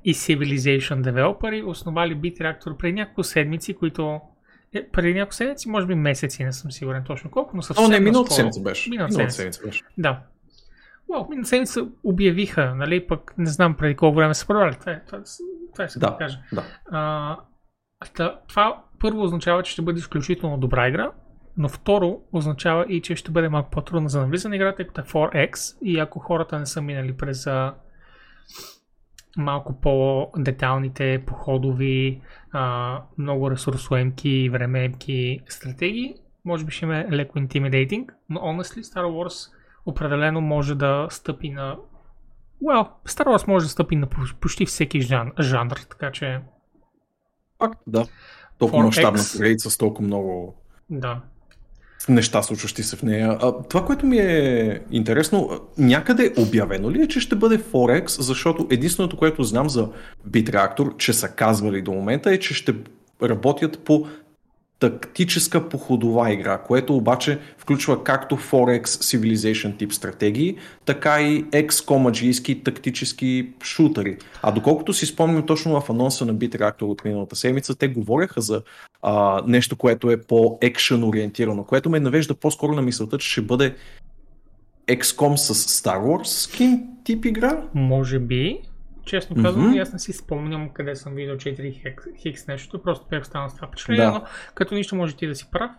и Civilization девелопери, основали Bit Reactor преди няколко седмици, които е, преди няколко седмици, може би месеци, не съм сигурен точно колко, но съвсем О, не, миналата седмица беше. Миналата седмица. седмица беше. Да. Уау, миналата седмица обявиха, нали, пък не знам преди колко време са продали. Това е, това, е- това е да, Да, кажа. да. А, това първо означава, че ще бъде изключително добра игра, но второ означава и, че ще бъде малко по-трудно за навлизане играта, тъй като е 4X и ако хората не са минали през а, малко по-деталните, походови, а, много ресурсоемки времеемки стратегии, може би ще е леко intimidating, но honestly Star Wars определено може да стъпи на Well, Star Wars може да стъпи на по- почти всеки жан, жанр, така че Пак, да. Толкова 4X. мащабна поредица с толкова много да. Неща, случващи се в нея. А, това, което ми е интересно, някъде обявено ли е, че ще бъде Forex, защото единственото, което знам за Bitreactor, че са казвали до момента е, че ще работят по тактическа походова игра, което обаче включва както Forex Civilization тип стратегии, така и XCOM-аджийски тактически шутери. А доколкото си спомням точно в анонса на Bitreactor от миналата седмица, те говореха за а, нещо, което е по-екшен ориентирано, което ме навежда по-скоро на мисълта, че ще бъде XCOM с Star Wars скин тип игра. Може би. Честно казвам, Мгм. аз не си спомням къде съм видял 4 хекс, хикс нещо, просто бях станал с това впечатление, Да. но като нищо може ти да си прав.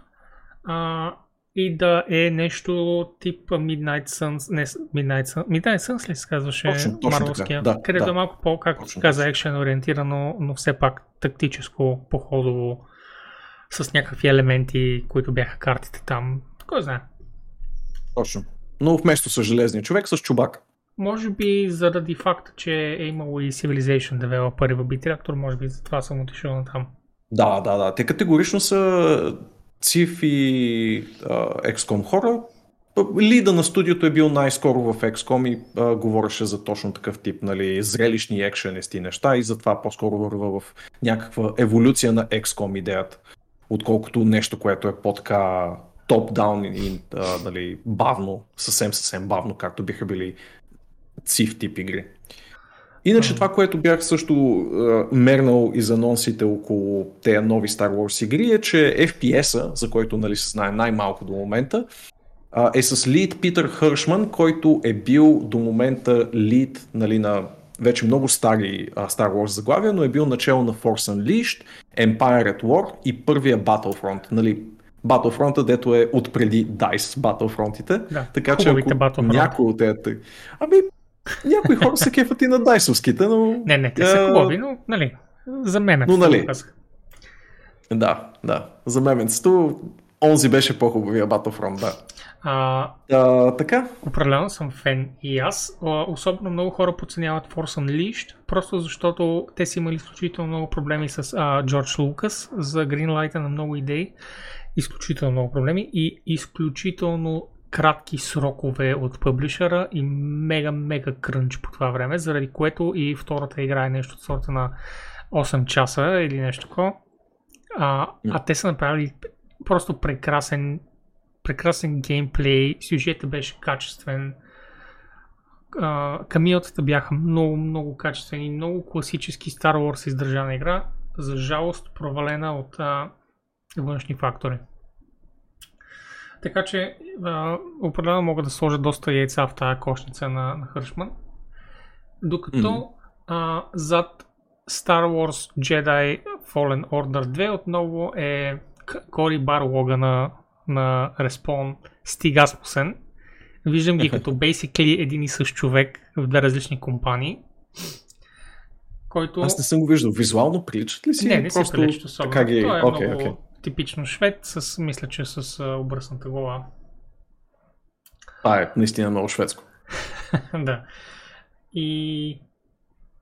А, и да е нещо тип Midnight Suns, не Midnight Suns, Midnight Suns ли се казваше Точно, точно Марвелския, да, където да. е малко по, както Точно каза, екшен ориентирано, но все пак тактическо, походово, с някакви елементи, които бяха картите там. Кой знае. Точно. Но вместо с железния човек, с чубак. Може би заради факта, че е имало и Civilization девелопери в Bitreactor, може би затова съм отишъл на там. Да, да, да. Те категорично са CIF и а, XCOM хора. Лида на студиото е бил най-скоро в XCOM и а, говореше за точно такъв тип, нали, зрелищни екшенести неща и затова по-скоро върва в някаква еволюция на XCOM идеята, отколкото нещо, което е по-така топ-даун и а, нали, бавно, съвсем съвсем бавно, както биха били CIF тип игри. Иначе това, което бях също е, мернал из анонсите около тези нови Star Wars игри е, че FPS-а, за който нали, се знае най-малко до момента, е с лид Питър Хършман, който е бил до момента лид нали, на вече много стари а, Star Wars заглавия, но е бил начало на Force Unleashed, Empire at War и първия Battlefront. Нали, Battlefront, дето е отпреди DICE Battlefront-ите. Да, така че ако някой от тези... Ами, някои хора се кефат и на дайсовските, но... Не, не, те са хубави, но, нали, за мен. Но, нали, Да, да. За меменцето, онзи беше по-хубавия Battlefront, да. А, А, така, определено съм фен и аз. Особено много хора подценяват Force Unleashed, просто защото те са имали изключително много проблеми с а, Джордж Лукас за Greenlight на много идеи. Изключително много проблеми и изключително кратки срокове от пъблишъра и мега, мега крънч по това време, заради което и втората игра е нещо от сорта на 8 часа или нещо такова. А, те са направили просто прекрасен прекрасен геймплей, сюжетът беше качествен, а, бяха много, много качествени, много класически Star Wars издържана игра, за жалост провалена от а, външни фактори. Така че а, определено мога да сложа доста яйца в тази кошница на, на Хършман. Докато Мгм. а, зад Star Wars Jedi Fallen Order 2 отново е Кори Барлога на, на Respawn Стиг Асмусен. Виждам ги като basically един и същ човек в две различни компании. Който... аз не съм го виждал. Визуално приличат ли си? не, не просто приличат особено. Така ги... Той е Окей, много окей. Типично швед, с, мисля, че с а, обръсната глава. Това е наистина много шведско. да. И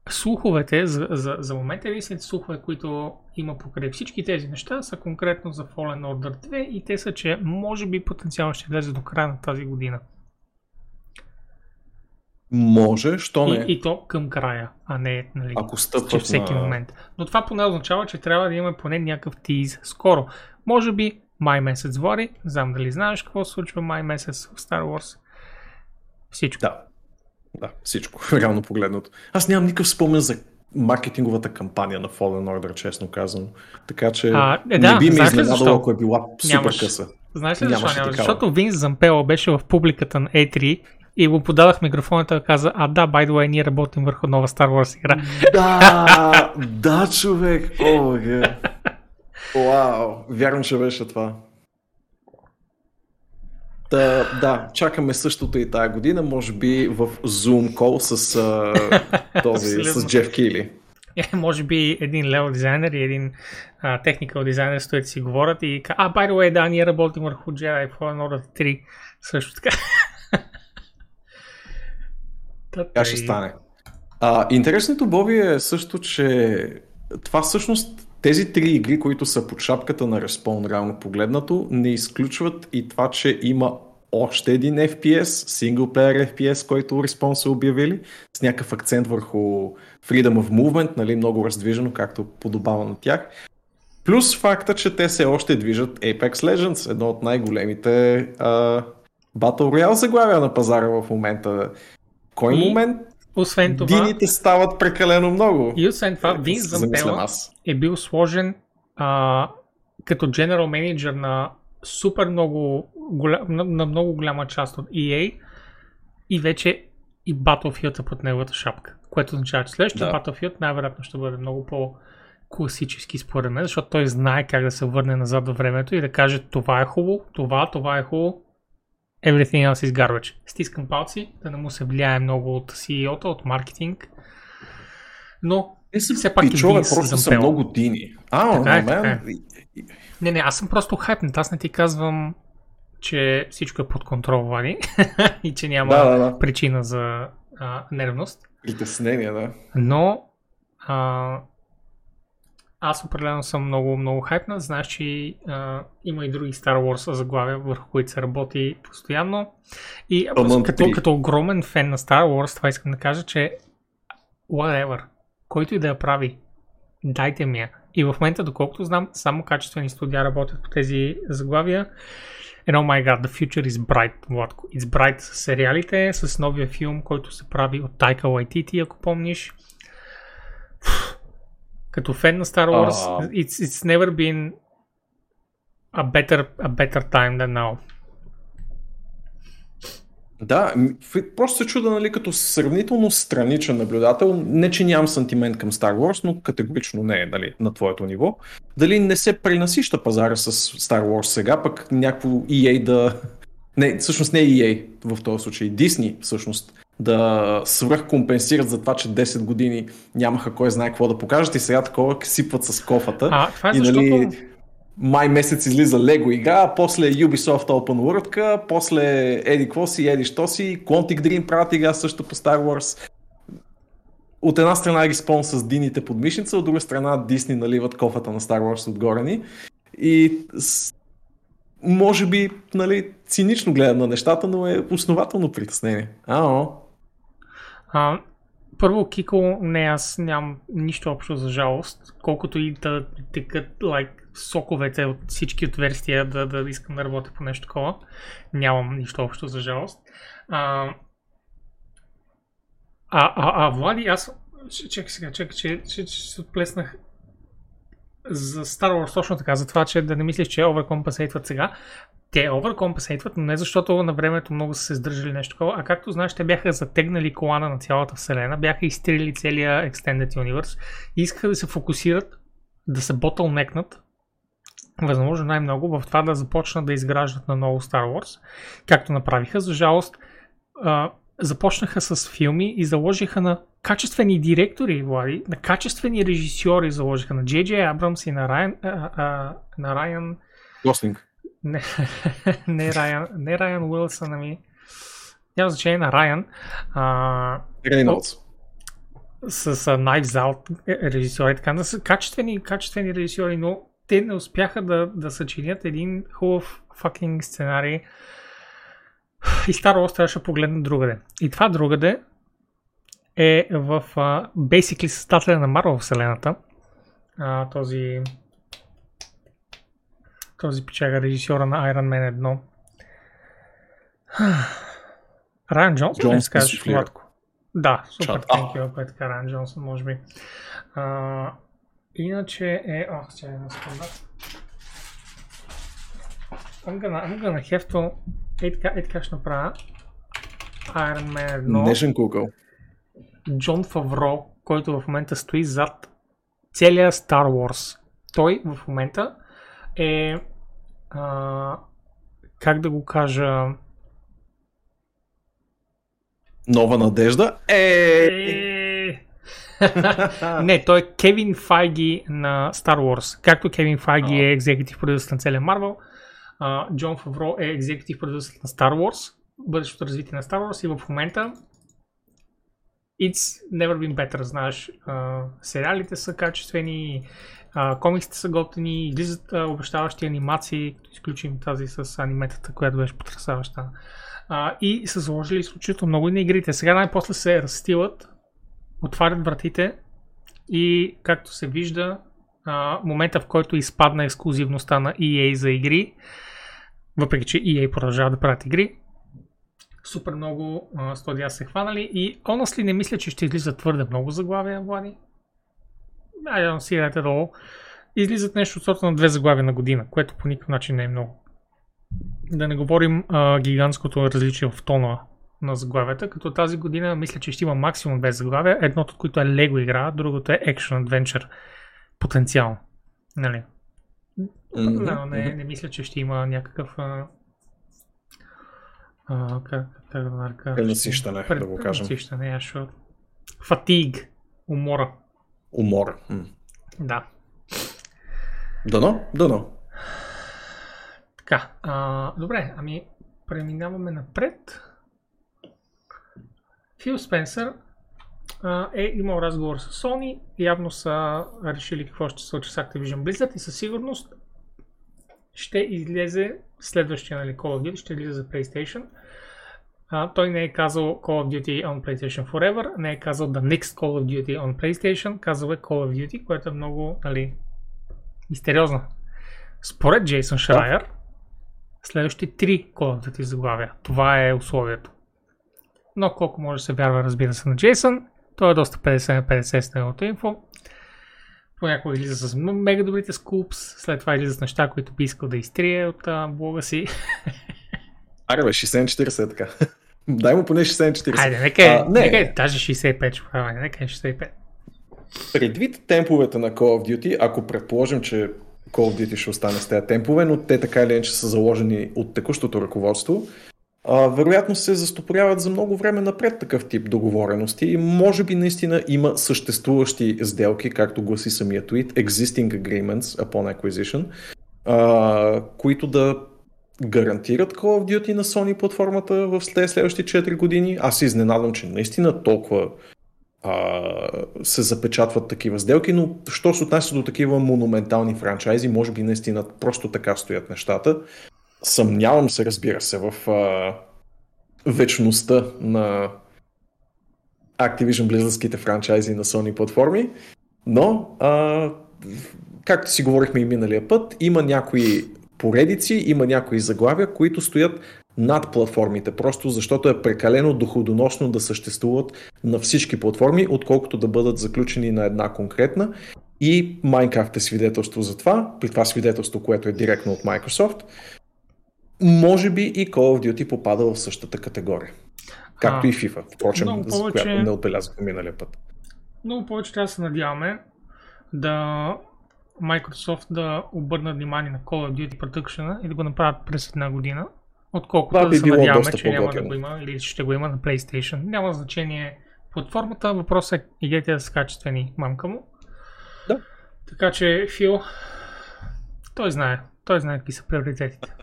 слуховете за, за, за момента, единствените слухове, които има покрай всички тези неща, са конкретно за Fallen Order 2 и те са, че може би потенциално ще влезе до края на тази година. Може, що не? И, и то към края, а не нали, Ако че всеки на... момент. Но това поне означава, че трябва да имаме поне някакъв тиз скоро. Може би май месец не знам дали знаеш какво се случва май месец в Star Wars. Всичко. Да. Да, всичко, реално погледнато. Аз нямам никакъв спомен за маркетинговата кампания на Fallen Order, честно казано. Така че А, е, да, не би ме ли изненадало, ако е била супер Нямаш. къса. Знаеш ли защо Нямаше няма? такава. Защото Винс Зампело беше в публиката на E3 и го подадах микрофона и той каза, а да, by the way, ние работим върху нова Star Wars игра. Да, да, човек. О, ге. Вау, вярно, че беше това. Да, да, чакаме същото и тая година, може би в Zoom call с а, този, с. Джеф Кили. Е, може би един лево дизайнер и един technical дизайнер стоят си говорят и ка- а, by the way, да, ние работим върху Jedi Fallen Order 3 също така. Та, Така ще стане. А, интересното, Боби, е също, че това всъщност тези три игри, които са под шапката на Respawn, реално погледнато, не изключват и това, че има още един FPS, синглплеер FPS, който Respawn са обявили, с някакъв акцент върху Freedom of Movement, нали, много раздвижено, както подобава на тях. Плюс факта, че те се още движат Apex Legends, едно от най-големите а, Battle Royale заглавия на пазара в момента. Кой И момент Освен това, Дините стават прекалено много. и освен това, замислям Зампела е бил сложен а, като general менеджер на супер много, голям, на, на много голяма част от EA и вече и Battlefield е под неговата шапка. Което означава, че следващия Да. Battlefield най-вероятно ще бъде много по класически според мен, защото той знае как да се върне назад във времето и да каже това е хубаво, това, това е хубаво, everything else is garbage. Стискам палци, да не му се влияе много от CEO-та, от маркетинг, но Те са все пак пичове, Винс просто са Зампела. много дини. А, Така е, така Не, не, аз съм просто хайпнат. Аз не ти казвам, че всичко е под контрол, Влади, и че няма Да, да, да. причина за а, нервност. Притеснение, да. Но а, аз определено съм много, много хайпнат. Знаеш, че а, има и други Star Wars заглавия, върху които се работи постоянно. И като, като огромен фен на Star Wars, това искам да кажа, че whatever, който и да я прави, дайте ми я. И в момента, доколкото знам, само качествени студия работят по тези заглавия. And oh my god, the future is bright, Владко. It's bright с сериалите, с новия филм, който се прави от Тайка Лайтити, ако помниш. Като фен на Star Wars, А. it's, it's never been a better, a better time than now. Да, просто се чуда, нали, като сравнително страничен наблюдател, не че нямам сантимент към Star Wars, но категорично не е нали, на твоето ниво. Дали не се пренасища пазара с Star Wars сега, пък някакво EA да... Не, всъщност не EA в този случай, Disney всъщност да свръхкомпенсират за това, че 10 години нямаха кой знае какво да покажат и сега такова сипват с кофата. А, това е и защото... нали, май месец излиза Лего игра, после Ubisoft Open World, после Еди какво си, Еди що си, Quantic Dream правят игра също по Star Wars. От една страна Respawn с дините под мишница, от друга страна Disney наливат кофата на Star Wars отгоре ни. И може би, нали, цинично гледам на нещата, но е основателно притеснение. Ао. А, първо, Кико, не, аз нямам нищо общо за жалост, колкото и да текат like, соковете от всички отверстия да, да искам да работя по нещо такова. Нямам нищо общо за жалост. А, а, а, а Влади, аз... Чакай сега, чакай, че, че, че се отплеснах за Star Wars точно така, за това, че да не мислиш, че оверкомпенсейтват сега. Те оверкомпенсейтват, но не защото на времето много са се сдържали нещо такова, а както знаеш, те бяха затегнали колана на цялата вселена, бяха изстрелили целия Extended Universe и искаха да се фокусират, да се ботълнекнат възможно най-много в това да започнат да изграждат на ново Star Wars, както направиха. За жалост, започнаха с филми и заложиха на качествени директори, Влади, на качествени режисьори заложиха на Джей Абрамс и на Райан, а, а, на Райан Гослинг. Не, не Райан, не Райан Уилсън, ами няма значение на Райан. А, Рейнолдс. с а, Knives Out е, режисьори, така, са качествени, качествени режисьори, но те не успяха да, да съчинят един хубав fucking сценарий и Star Wars трябваше да погледна другаде. И това другаде е в uh, basically създателя на Marvel вселената. Uh, този този печага режисьора на Iron Man 1. Райан Джонсон, Джонс не казваш. Владко? Да, супер, thank you, ако е така, Райан Джонсон, може би. А, иначе е... О, сега една секунда. I'm gonna, I'm gonna have to... Ей така, ей така ще направя. Iron Man 1. Нежен Google. Джон Фавро, който в момента стои зад целия Star Wars. Той в момента е... А, как да го кажа... Нова надежда. Е. Е... Не, той е Кевин Файги на Star Wars. Както Кевин Файги е екзекутив продюсер на целия Марвел, Джон Фавро е екзекутив продюсер на Star Wars, бъдещото развитие на Star Wars и в момента It's never been better, знаеш. А, сериалите са качествени, а, комиксите са готини, излизат а, обещаващи анимации, като изключим тази с аниметата, която беше потрясаваща. А, и са заложили изключително много и на игрите. Сега най-после се разстилат, отварят вратите и както се вижда, а, момента в който изпадна ексклюзивността на EA за игри, въпреки че EA продължава да правят игри, супер много студия се хванали и honestly не мисля, че ще излизат твърде много заглавия, Влади. I don't see that at all. Излизат нещо от сорта на две заглавия на година, което по никакъв начин не е много. Да не говорим а, гигантското различие в тона на заглавията, като тази година мисля, че ще има максимум две заглавия, едното от които е Lego игра, другото е Action Adventure потенциално. Нали? Мгм, Но не, не мисля, че ще има някакъв а, а, как, как да го нарека? Пренасищане, да го кажем. Пренасищане. Фатиг, умора. Умора. М. Да. Дано, дано. Така, а, добре, ами преминаваме напред. Фил Спенсър а, е имал разговор с Sony, явно са решили какво ще се случи с Activision Blizzard и със сигурност ще излезе следващия нали, Call of Duty, ще излезе за PlayStation. А, той не е казал Call of Duty on PlayStation Forever, не е казал The Next Call of Duty on PlayStation, казал е Call of Duty, което е много нали, мистериозно. Според Джейсон Шрайер, следващите три Call of Duty заглавия. Това е условието. Но колко може да се вярва, разбира се, на Джейсън, той е доста 50 на 50 с неговото инфо. Понякога излиза с мега добрите скупс, след това излиза с неща, които би искал да изтрие от а, блога си. Аре бе, 60-40 е така. Дай му поне 60-40. Айде, нека е, не. нека е даже 65, ще правя, нека е 65. Предвид темповете на Call of Duty, ако предположим, че Call of Duty ще остане с тези темпове, но те така или иначе са заложени от текущото ръководство, а, вероятно се застопоряват за много време напред такъв тип договорености и може би наистина има съществуващи сделки, както гласи самия tweet, existing agreements upon acquisition, а, които да гарантират Call of Duty на Sony платформата в след следващите 4 години. Аз се изненадвам, че наистина толкова а, се запечатват такива сделки, но що се отнася до такива монументални франчайзи, може би наистина просто така стоят нещата. Съмнявам се, разбира се, в а, вечността на Activision Blizzardските франчайзи на Sony платформи, но а, както си говорихме и миналия път, има някои поредици, има някои заглавия, които стоят над платформите, просто защото е прекалено доходоносно да съществуват на всички платформи, отколкото да бъдат заключени на една конкретна. И Minecraft е свидетелство за това, при това свидетелство, което е директно от Microsoft. Може би и Call of Duty попада в същата категория. Както А, и FIFA, впрочем, много за повече- която не отбелязахме миналия път. Много повече трябва да се надяваме да Microsoft да обърнат внимание на Call of Duty Production и да го направят през една година, отколкото да би се било надяваме, че няма да го има или ще го има на PlayStation. Няма значение платформата, въпросът е игрите да са качествени, мамка му. Да. Така че Фил, той знае, той знае какви са приоритетите.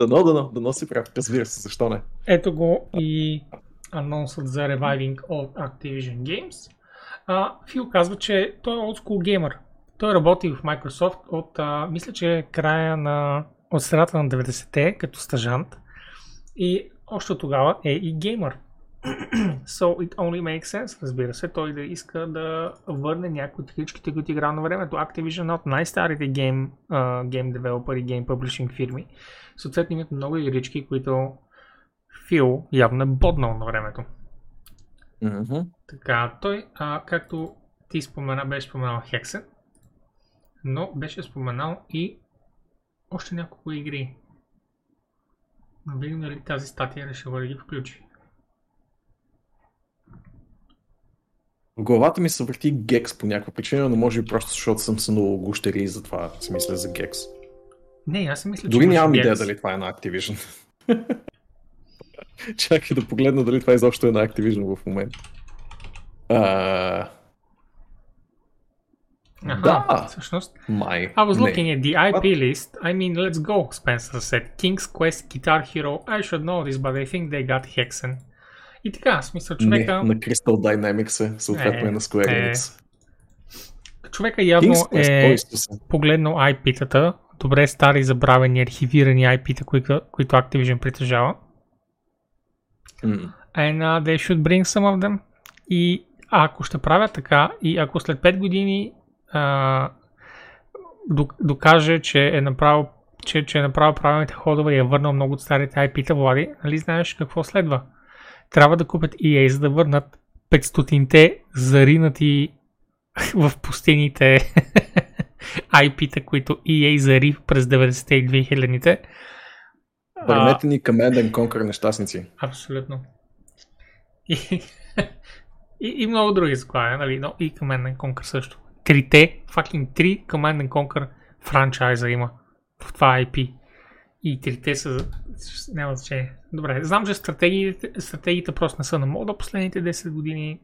Дано, дано, дано си прав. Разбира се, защо не. Ето го и анонсът за Reviving от Activision Games. А, Фил казва, че той е school геймър. Той работи в Microsoft от, а, мисля, че края на, от средата на 90-те, като стажант. И още тогава е и геймър. So it only makes sense, разбира се, той да иска да върне някои от игричките, които играл на времето. Activision е от най-старите гейм, гейм девелопери гейм публишинг фирми. Съответно имат много игрички, които Фил явно е боднал на времето. Мгм. Така, той, а, както ти спомена, беше споменал Hexen, но беше споменал и още няколко игри. Но видим дали тази статия решила да ги включи. В главата ми се върти Гекс по някаква причина, но може би просто защото съм сънувал гущери и затова си мисля за Гекс. Не, аз си мисля, Дори имаше нямам идея дали това е на Activision. Чакай да погледна дали това изобщо е на Activision в момента. А, Аха, Да. всъщност. май. I was не. looking at the IP list. I mean, let's go, Spencer said. King's Quest, Guitar Hero. I should know this, but I think they got Hexen. И така, смисъл, Не, човека, на Crystal Dynamics е, съответно Е, е, на Square е. Enix. човека явно King's е погледнал IP-тата, добре стари, забравени, архивирани IP-та, които, които Activision притежава. М. And uh, they should bring some of them. И ако ще правят така, и ако след 5 години док- докаже, че е направил че, че е направил правилните ходове и е върнал много от старите IP-та, Влади, нали знаеш какво следва? Трябва да купят EA, за да върнат 500-те заринати в пустините IP-та, които EA зари през 90-те и 2000-те. Върнете ни Command and Conquer нещастници. Абсолютно. И, и, и много други заглавия, нали, но и Command and Conquer също. Трите, fucking три Command and Conquer франчайза има в това IP. И трите са, няма значение. Добре, знам, че стратегиите, стратегиите просто не са на мода последните 10 години.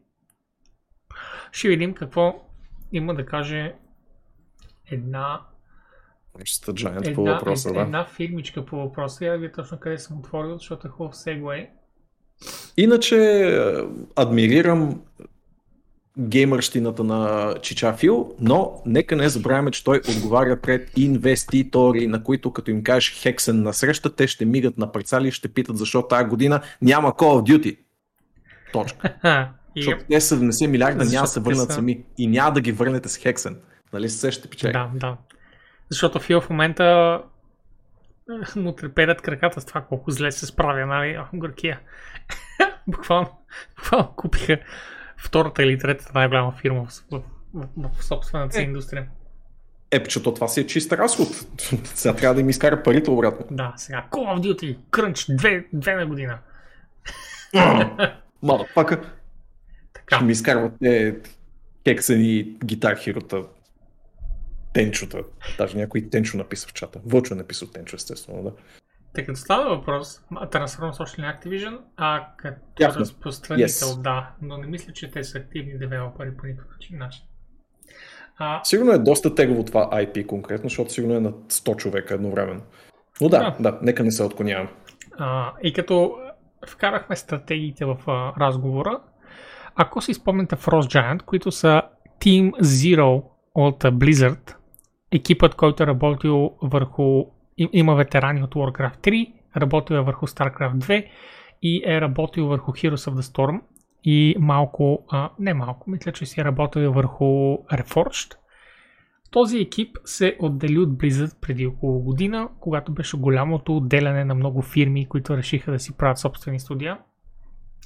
Ще видим какво има да каже една Нещата Giant по една, въпроса, една, да. една фирмичка по въпроса. Я ви точно къде съм отворил, защото е хубав сегуей. Иначе е, адмирирам геймърщината на Чичафил, но нека не забравяме, че той отговаря пред инвеститори, на които като им кажеш Хексен на среща, те ще мигат на парцали и ще питат защо тази година няма Call of Duty. Точка. Защото те 70 милиарда няма да се върнат са- сами и няма да ги върнете с Хексен. Нали се сещате, печели? да, да. Защото Фил в момента е, му треперят краката с това колко зле се справя, нали, О, горкия. буквално, буквално купиха втората или третата най-голяма фирма в, в, в, в собствената си Е. индустрия. Е, че то това си е чист разход. Сега трябва да им изкара парите обратно. Да, сега Call of Duty, Crunch, две, две на година. Мадапака. Така. Ще ми изкарват те кексени гитар хирота. Тенчота. Даже някой Тенчо написа в чата. Вълчо е написал Тенчо, естествено, да. Тъй като става въпрос, Transformers още не е Activision, а като Ясно. разпространител, Yes. да, но не мисля, че те са активни девелопери по никакъв начин. А, Сигурно е доста тегово това IP конкретно, защото сигурно е на 100 човека едновременно. Но да, Да. да, нека не се отклонявам. а, и като вкарахме стратегиите в а, разговора, ако си спомняте Frost Giant, които са Team Zero от Blizzard, екипът, който е работил върху... им- Има ветерани от Warcraft 3, работил е върху StarCraft 2 и е работил върху Heroes of the Storm и малко, а, не малко, мисля, че си е работил върху Reforged. Този екип се отдели от Blizzard преди около година, когато беше голямото отделяне на много фирми, които решиха да си правят собствени студия.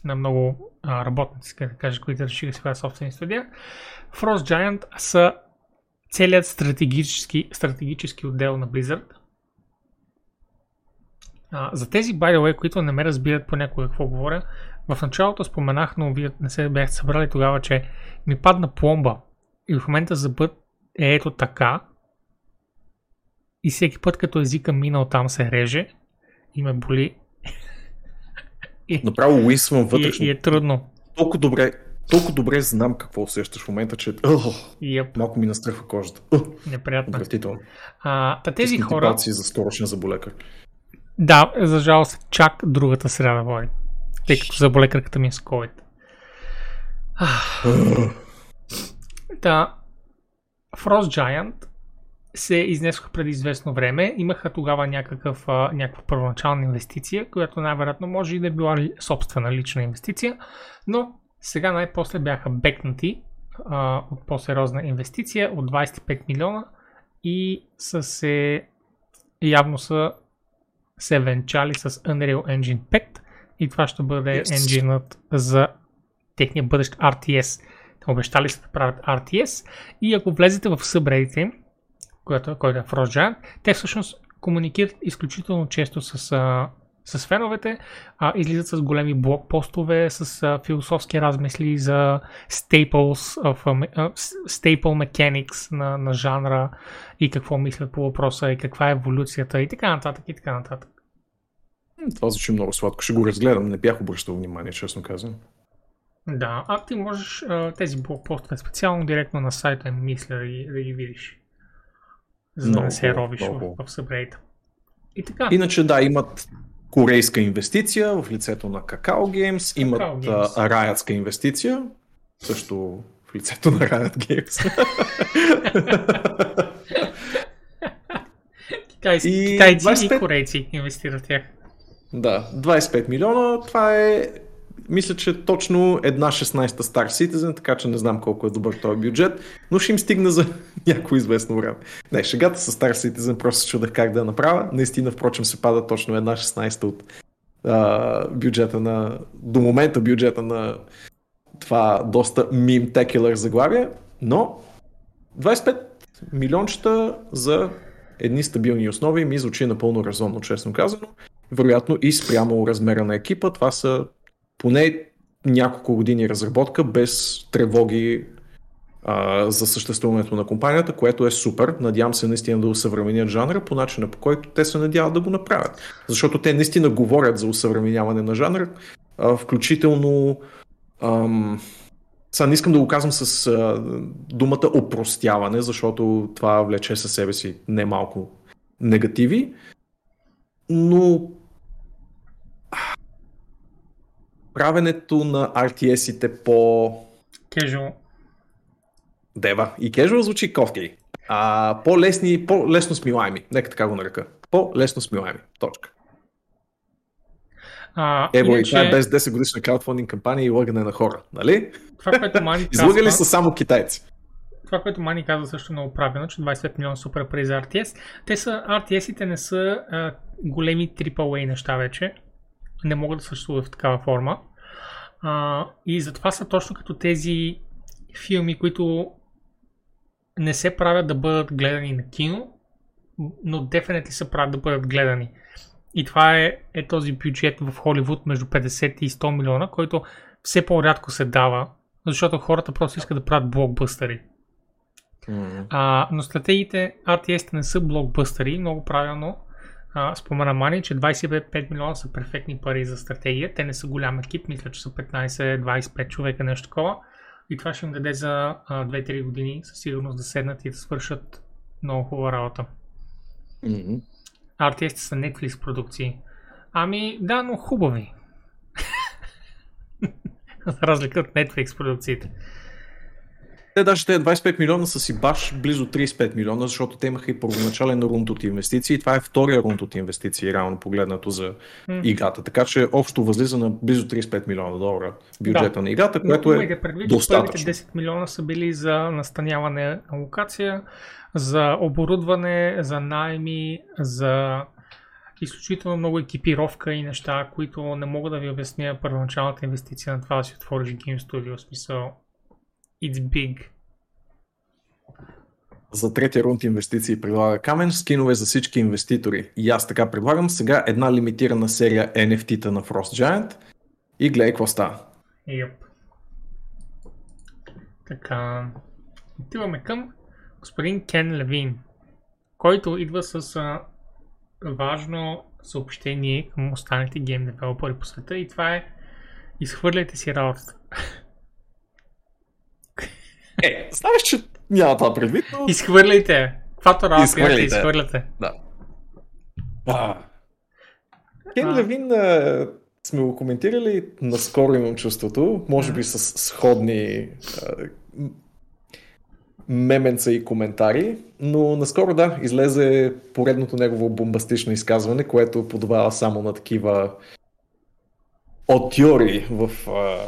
На много а, работници, да кажа, които решиха да си правят собствени студия. Frost Giant са целият стратегически, стратегически отдел на Blizzard. А, за тези, by the way, които не ме разбират понякога какво говоря, в началото споменах, но вие не се бяхте събрали тогава, че ми падна пломба и в момента зъбът е ето така и всеки път като езика минал там се реже и ме боли и, Направо уисвам и, вътрешно. и е трудно. Толкова добре, толкова добре знам какво усещаш в момента, че е малко ми настръхва кожата. Неприятно. Отвратително. А, та тези Искам хора, за скорошен заболекар. да, за жалост, чак другата сряда води. Тъй като заболе кръката ми е с COVID. Да, Frost Giant се изнесоха преди известно време. Имаха тогава някакъв, някаква първоначална инвестиция, която най-вероятно може и да е била собствена лична инвестиция, но сега най-после бяха бекнати а, от по-сериозна инвестиция от 25 милиона и са се явно са се венчали с Unreal Engine 5 и това ще бъде Yes. енджинът за техния бъдещ RTS. Те обещали са да правят RTS и ако влезете в събредите им, който, който е в Roger, те всъщност комуникират изключително често с, а, с феновете, а, излизат с големи блокпостове, с а, философски размисли за staples, of, с- staple mechanics на, на жанра и какво мислят по въпроса и каква е еволюцията и така нататък и така нататък. Това звучи много сладко. Ще го разгледам. Не бях обръщал внимание, честно казвам. Да, а ти можеш а, тези блокпостове специално директно на сайта мисля да ги, да ги видиш. За да не се ровиш много в, в събредите. И така. Иначе да, имат корейска инвестиция в лицето на Kakao Games, имат Games. Riotска инвестиция, също в лицето на Riot Games. Китайци, И китайци 25 и корейци инвестират в тях. да, 25 милиона, това е мисля, че точно една 16-та Star Citizen, така че не знам колко е добър този бюджет, но ще им стигне за някое известно време. Не, шегата с Star Citizen просто чудах как да я направя. Наистина, впрочем, се пада точно една 16-та от а, бюджета на, до момента бюджета на това доста мим-текелър заглавие, но 25 милиончета за едни стабилни основи ми звучи напълно резонно, честно казано. Вероятно и спрямо размера на екипа, това са поне няколко години разработка без тревоги а, за съществуването на компанията, което е супер. Надявам се наистина да усъвременят жанра по начина по който те се надяват да го направят. Защото те наистина говорят за усъвременяване на жанра, а, включително ам, сега не искам да го казвам с а, думата опростяване, защото това влече със себе си немалко негативи, но правенето на RTS-ите по Casual. Дева. И casual звучи ковки. А, по-лесни, по-лесно смилаеми. Нека така го нарека. По-лесно смилаеми. Точка. А, Ево, и иначе, това е без 10 годишна краудфандинг кампания и лъгане на хора. Нали? това, което Мани Излъгали са само китайци. това, което Мани казва също много правилно, че 25 милиона супер пари за RTS. Те са, RTS-ите не са а, големи AAA неща вече. Не могат да съществуват в такава форма. А, и затова са точно като тези филми, които не се правят да бъдат гледани на кино, но дефинитли се правят да бъдат гледани. И това е, е този бюджет в Холивуд между 50 и 100 милиона, който все по-рядко се дава, защото хората просто искат да правят блокбъстъри. М. А, но стратегиите RTS не са блокбъстъри, много правилно а, спомена Мани, че 25 милиона са перфектни пари за стратегия. Те не са голям екип, мисля, че са 15-25 човека, нещо такова. И това ще им даде за а, 2-3 години със сигурност да седнат и да свършат много хубава работа. М. RTS са Netflix продукции. Ами, да, но хубави. За разлика от Netflix продукциите. Те даже те 25 милиона са си баш близо 35 милиона, защото те имаха и първоначален рунд от инвестиции. Това е втория рунд от инвестиции, реално погледнато за играта. Така че общо възлиза на близо 35 милиона долара бюджета Да. на играта, което е предвид, достатъчно. първите 10 милиона са били за настаняване на локация, за оборудване, за найми, за изключително много екипировка и неща, които не мога да ви обясня първоначалната инвестиция на това да си отвориш Game Studio. В смисъл, it's big. За третия рунд инвестиции предлага Камен, скинове за всички инвеститори. И аз така предлагам сега една лимитирана серия NFT-та на Frost Giant и гледай какво става. Yep. Така, отиваме към господин Кен Левин, който идва с а, важно съобщение към останалите гейм девелопери по света и това е изхвърляйте си работата. Е, знаеш, че няма това предвид, но... Изхвърляйте! Каквато работа Изхвърляйте. имате, изхвърляте. Да. А. Кен А. Левин а, сме го коментирали наскоро имам чувството, може би с сходни а, меменца и коментари, но наскоро да, излезе поредното негово бомбастично изказване, което подобава само на такива от теории в а,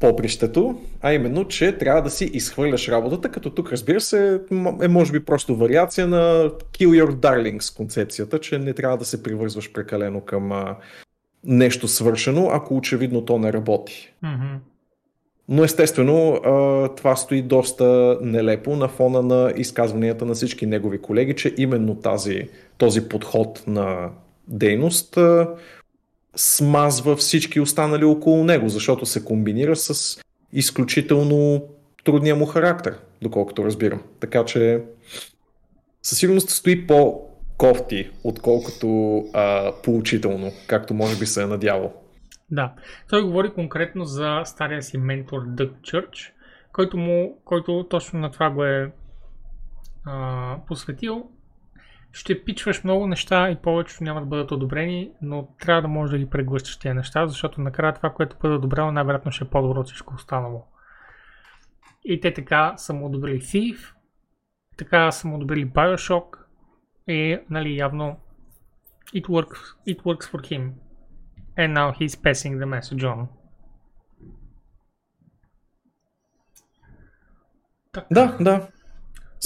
попрището, а именно, че трябва да си изхвърляш работата, като тук разбира се е може би просто вариация на Kill Your Darlings концепцията, че не трябва да се привързваш прекалено към а, нещо свършено, ако очевидно то не работи. Мгм. Но естествено това стои доста нелепо на фона на изказванията на всички негови колеги, че именно тази, този подход на дейност смазва всички останали около него, защото се комбинира с изключително трудния му характер, доколкото разбирам. Така че със сигурност стои по-кофти, отколкото а, поучително, както може би се е надявал. Да. Той говори конкретно за стария си ментор Дъг Чърч, който, му, който точно на това го е а, посветил. Ще пичваш много неща и повечето няма да бъдат одобрени, но трябва да можеш да ги преглъщаш тези неща, защото накрая това, което бъде одобрено, най-вероятно ще е по-добро от всичко останало. И те така са му одобрили Thief, така са му одобрили Bioshock и нали, явно it works, it works for him. And now he's passing the message on. Така. Да, да.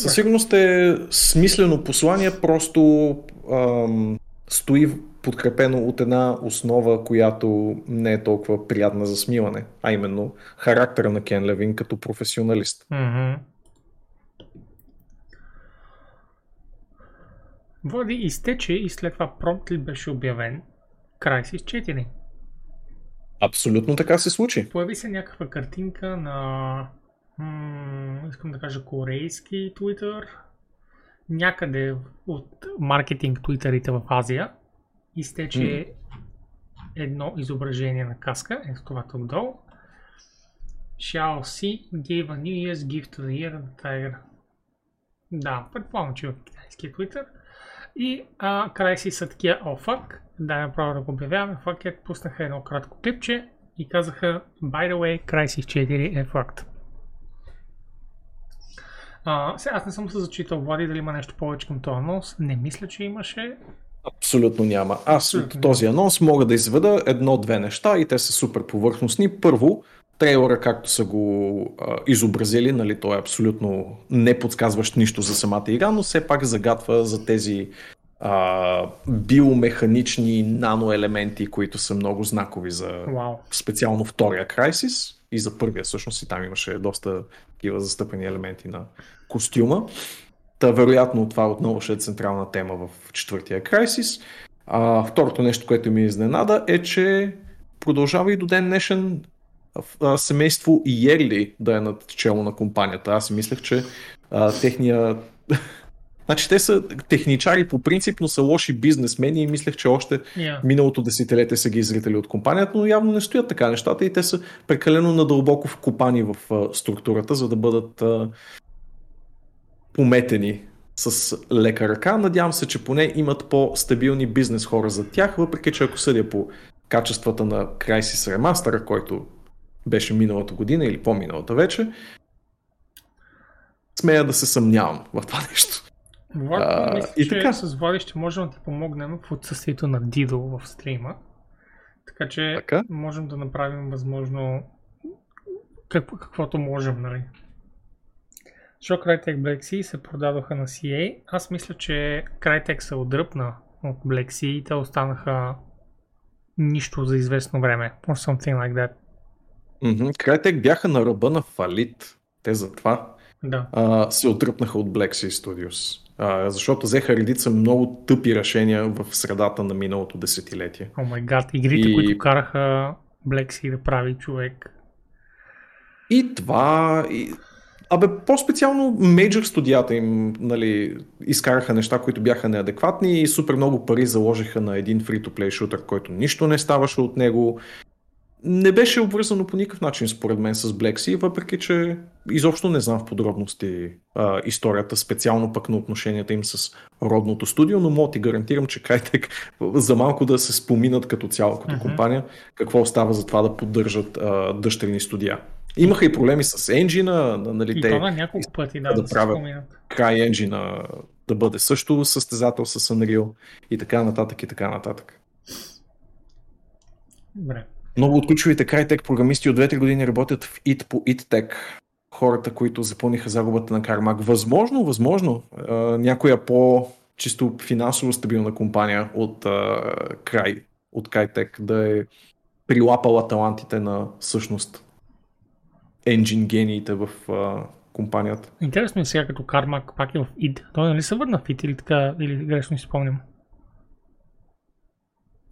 Със сигурност е смислено послание, просто ам, стои подкрепено от една основа, която не е толкова приятна за смиване, а именно характера на Кен Левин като професионалист. Мгм. Води изтече и след това промпт ли беше обявен Crysis 4. Абсолютно така се случи. Появи се някаква картинка на м- искам да кажа корейски Twitter, някъде от маркетинг твитърите в Азия. Изтече едно изображение на каска, ето това тук долу. Shall see gave a New Year's gift to the year the tiger. Да, предполагам, че е в китайския Twitter. И а, Crysis са такива, о, фак, да, направо да го обявяваме, фак е, пуснаха едно кратко клипче и казаха, by the way, Crysis 4 е факт. А, сега аз не съм се зачитал, Влади, дали има нещо повече към този анонс. Не мисля, че имаше. Абсолютно няма. Аз Абсолютно от този анонс мога да изведа едно-две неща и те са супер повърхностни. Първо, трейлера, както са го а, изобразили, нали, той е абсолютно не подсказващ нищо за самата игра, но все пак загатва за тези а, биомеханични наноелементи, които са много знакови за Вау. специално втория Crysis и за първия всъщност и там имаше доста такива застъпени елементи на костюма. Та вероятно това отново ще е централна тема в четвъртия Crysis. А, второто нещо, което ми изненада е, че продължава и до ден днешен а, семейство Йерли да е над чело на компанията. Аз си мислех, че а, техния Значи те са техничари по принцип, но са лоши бизнесмени и мислех, че още Yeah. миналото десетилетие са ги изритали от компанията, но явно не стоят така нещата и те са прекалено надълбоко вкопани в а, структурата, за да бъдат а, пометени с лека ръка. Надявам се, че поне имат по-стабилни бизнес хора за тях, въпреки че ако съдя по качествата на Crysis Remaster, който беше миналата година или по-миналата вече, смея да се съмнявам в това нещо. Влад, А, мисля, и че така. с Влади ще можем да ти помогнем в отсъствието на Дидо в стрима. Така че Така? можем да направим възможно какво, каквото можем, нали? Защото Crytek Black Sea се продадоха на CA. Аз мисля, че Crytek се отдръпна от Black Sea и те останаха нищо за известно време. Or something like that. Мгм. Crytek бяха на ръба на фалит. Те затова Да. а, се отдръпнаха от Black Sea Studios. А, защото взеха редица много тъпи решения в средата на миналото десетилетие. О май гад, игрите, И- които караха Black Sea да прави човек. И това... И... Абе, по-специално мейджор студията им нали, изкараха неща, които бяха неадекватни и супер много пари заложиха на един free-to-play шутър, който нищо не ставаше от него. Не беше обвързано по никакъв начин, според мен, с Black Sea, въпреки че изобщо не знам в подробности а, историята, специално пък на отношенията им с родното студио, но мога ти гарантирам, че Crytek за малко да се споминат като цяло, като Мгм. компания, какво остава за това да поддържат а, дъщерни студия. Имаха и проблеми с енджина, нали, И те то на няколко пъти, да, да да, правят. край енджина да бъде също състезател с Unreal и така нататък и така нататък. Добре. Много от ключовите крайтек програмисти от 2-3 години работят в IT по ITTech. Хората, които запълниха загубата на Кармак. Възможно, възможно, а, някоя по чисто финансово стабилна компания от а, край, от Крайтек да е прилапала талантите на всъщност енджин гениите в а, компанията. Интересно е сега като Кармак пак е в id. Той нали се върна в id или така, или грешно си спомням.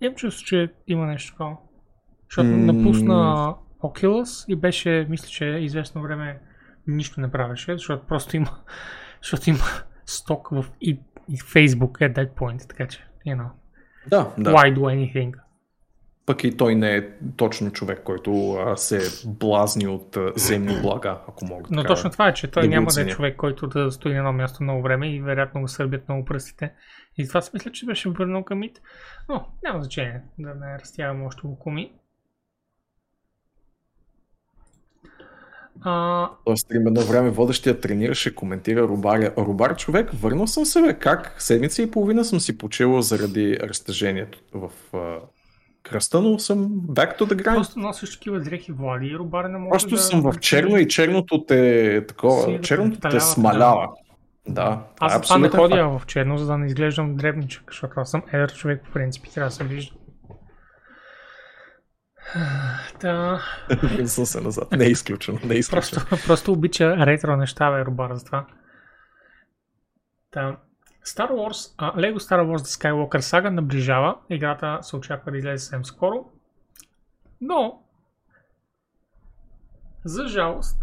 Имам чувство, че има нещо такова. Защото М. напусна Oculus и беше, мисля, че известно време нищо не правеше, защото просто има, защото има сток в id и Facebook at that point, така че, you know, Да, да. why do anything? Пък и той не е точно човек, който а, се блазни от а, земни блага, ако мога Но така точно това е, че той да няма да е човек, който да стои на едно място много време и вероятно го сърбят много пръстите. И това си мисля, че беше върнал към ит. Но няма значение да не разтягаме още около ми. А, Той стрим едно време водещия тренираше, коментира Рубаря. Рубар човек, върнал съм се, бе. Как? Седмица и половина съм си почил заради разтежението в а, кръста, но съм back to the grind. просто носиш такива дрехи Влади и Рубар не може Просто да... съм в черно и черното те Си такова, да черното те представлява, смалява. Да, това Аз е затова не ходя факт. в черно, за да не изглеждам дребничък, защото аз съм едър човек по принцип и трябва да се вижда. Та, Връщам се назад. Не е изключено, не е изключено. Просто, просто обича ретро неща, бе, Рубар, затова. Та, Star Wars, а, Lego Star Wars The Skywalker Saga наближава. Играта се очаква да излезе съвсем скоро. Но, за жалост,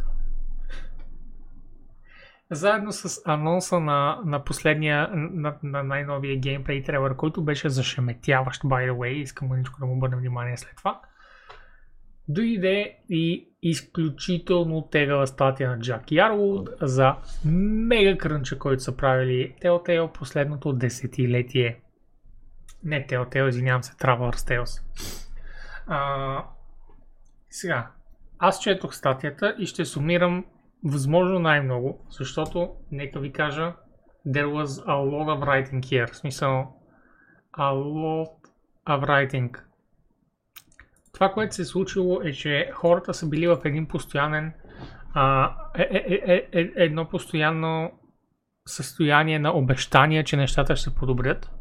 заедно с анонса на, на последния, на, на най-новия геймплей трейлър, който беше зашеметяващ, by the way, искам мъничко да му обърнем внимание след това, дойде и изключително тегава статия на Джак Ярвуд за мега крънча, който са правили Telltale последното десетилетие. Не Telltale, извинявам се, Traveler's Tales. А, сега, аз четох статията и ще сумирам възможно най-много, защото, нека ви кажа, there was a lot of writing here. В смисъл, a lot of writing. Това, което се е случило е, че хората са били в един постоянен а, е, е, е, е, е, едно постоянно състояние на обещания, че нещата ще се подобрят.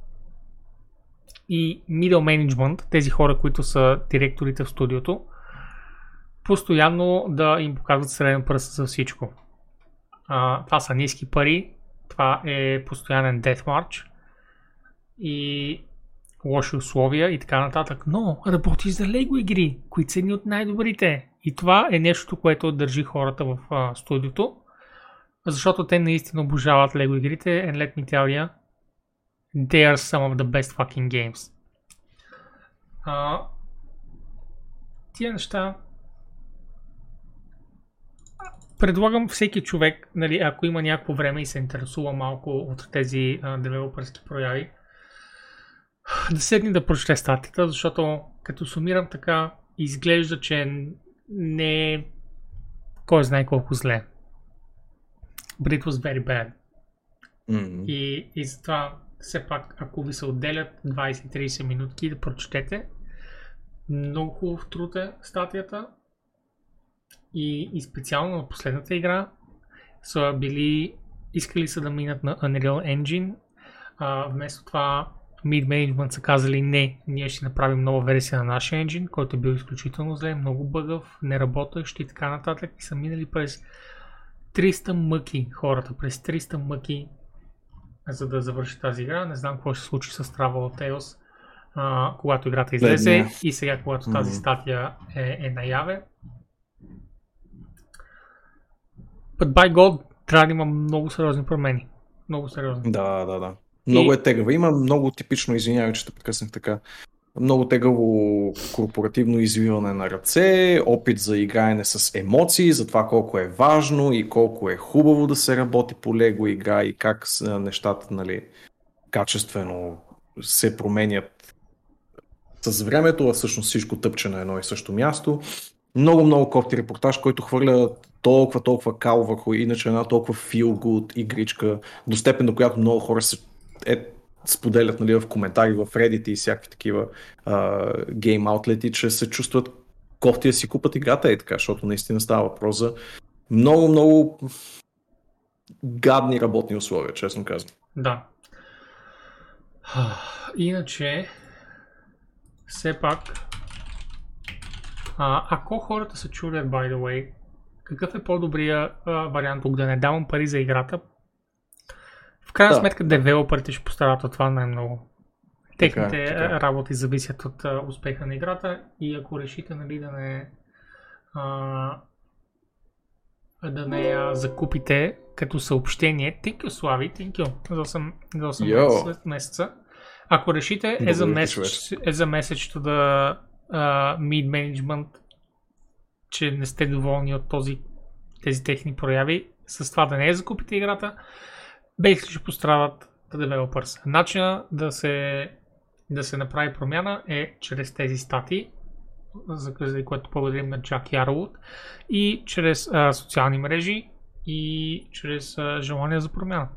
И middle management, тези хора, които са директорите в студиото, постоянно да им показват среден пръст за всичко. А, това са ниски пари, това е постоянен death march и лоши условия и така нататък. Но работи за Лего игри, които са едни от най-добрите. И това е нещо, което държи хората в а, студиото. Защото те наистина обожават Лего игрите. And let me tell you, they are some of the best fucking games. А, тия неща предлагам всеки човек, нали, ако има някакво време и се интересува малко от тези а, девелопърски прояви, да седне да прочете статията, защото като сумирам така, изглежда, че не е кой знае колко зле. But it was very bad. М. И, и затова все пак, ако ви се отделят 20-30 минутки да прочетете, много хубав труд е статията. И, и специално на последната игра са били, искали са да минат на Unreal Engine. А, вместо това Mid Management са казали не, ние ще направим нова версия на нашия енджин, който е бил изключително зле, много бъгъв, неработещ и така нататък. И са минали през 300 мъки хората, през 300 мъки за да завърши тази игра. Не знам какво ще се случи с Travel Tales, а, когато играта излезе и сега, когато тази статия е, е наяве. But by God, трябва да има много сериозни промени. Много сериозни. Да, да, да. Много е тегава. Има много типично, извинявай, че те прекъснах така. Много тегаво корпоративно извиване на ръце, опит за играене с емоции, за това колко е важно и колко е хубаво да се работи по лего игра и как нещата нали, качествено се променят с времето, а всъщност всичко тъпче на едно и също място. много, много кофти репортаж, който хвърля толкова, толкова кал върху иначе една толкова feel good игричка, до степен до която много хора се е, споделят нали, в коментари в Reddit и всякакви такива гейм аутлети, че се чувстват кофти да си купат играта и така, защото наистина става въпрос за много, много гадни работни условия, честно казвам. Да. Иначе, все пак, а, ако хората се чудят, by the way, какъв е по-добрия а, вариант тук да не давам пари за играта? В крайна Да, сметка, девелоперите ще постарат от това най-много. Техните така е. работи зависят от а, успеха на играта и ако решите нали, да не а, да не я закупите като съобщение. Thank you, Слави, thank you за 8, за 8 Йо. месеца-. Ако решите е за месец, е за месечето да uh, mid management, че не сте доволни от този, тези техни прояви, с това да не я закупите играта, basically ще пострадат developers. Начина да се, да се направи промяна е чрез тези статии, за което благодарим на Джак Ярлот, и чрез а, социални мрежи и чрез а, желание за промяна,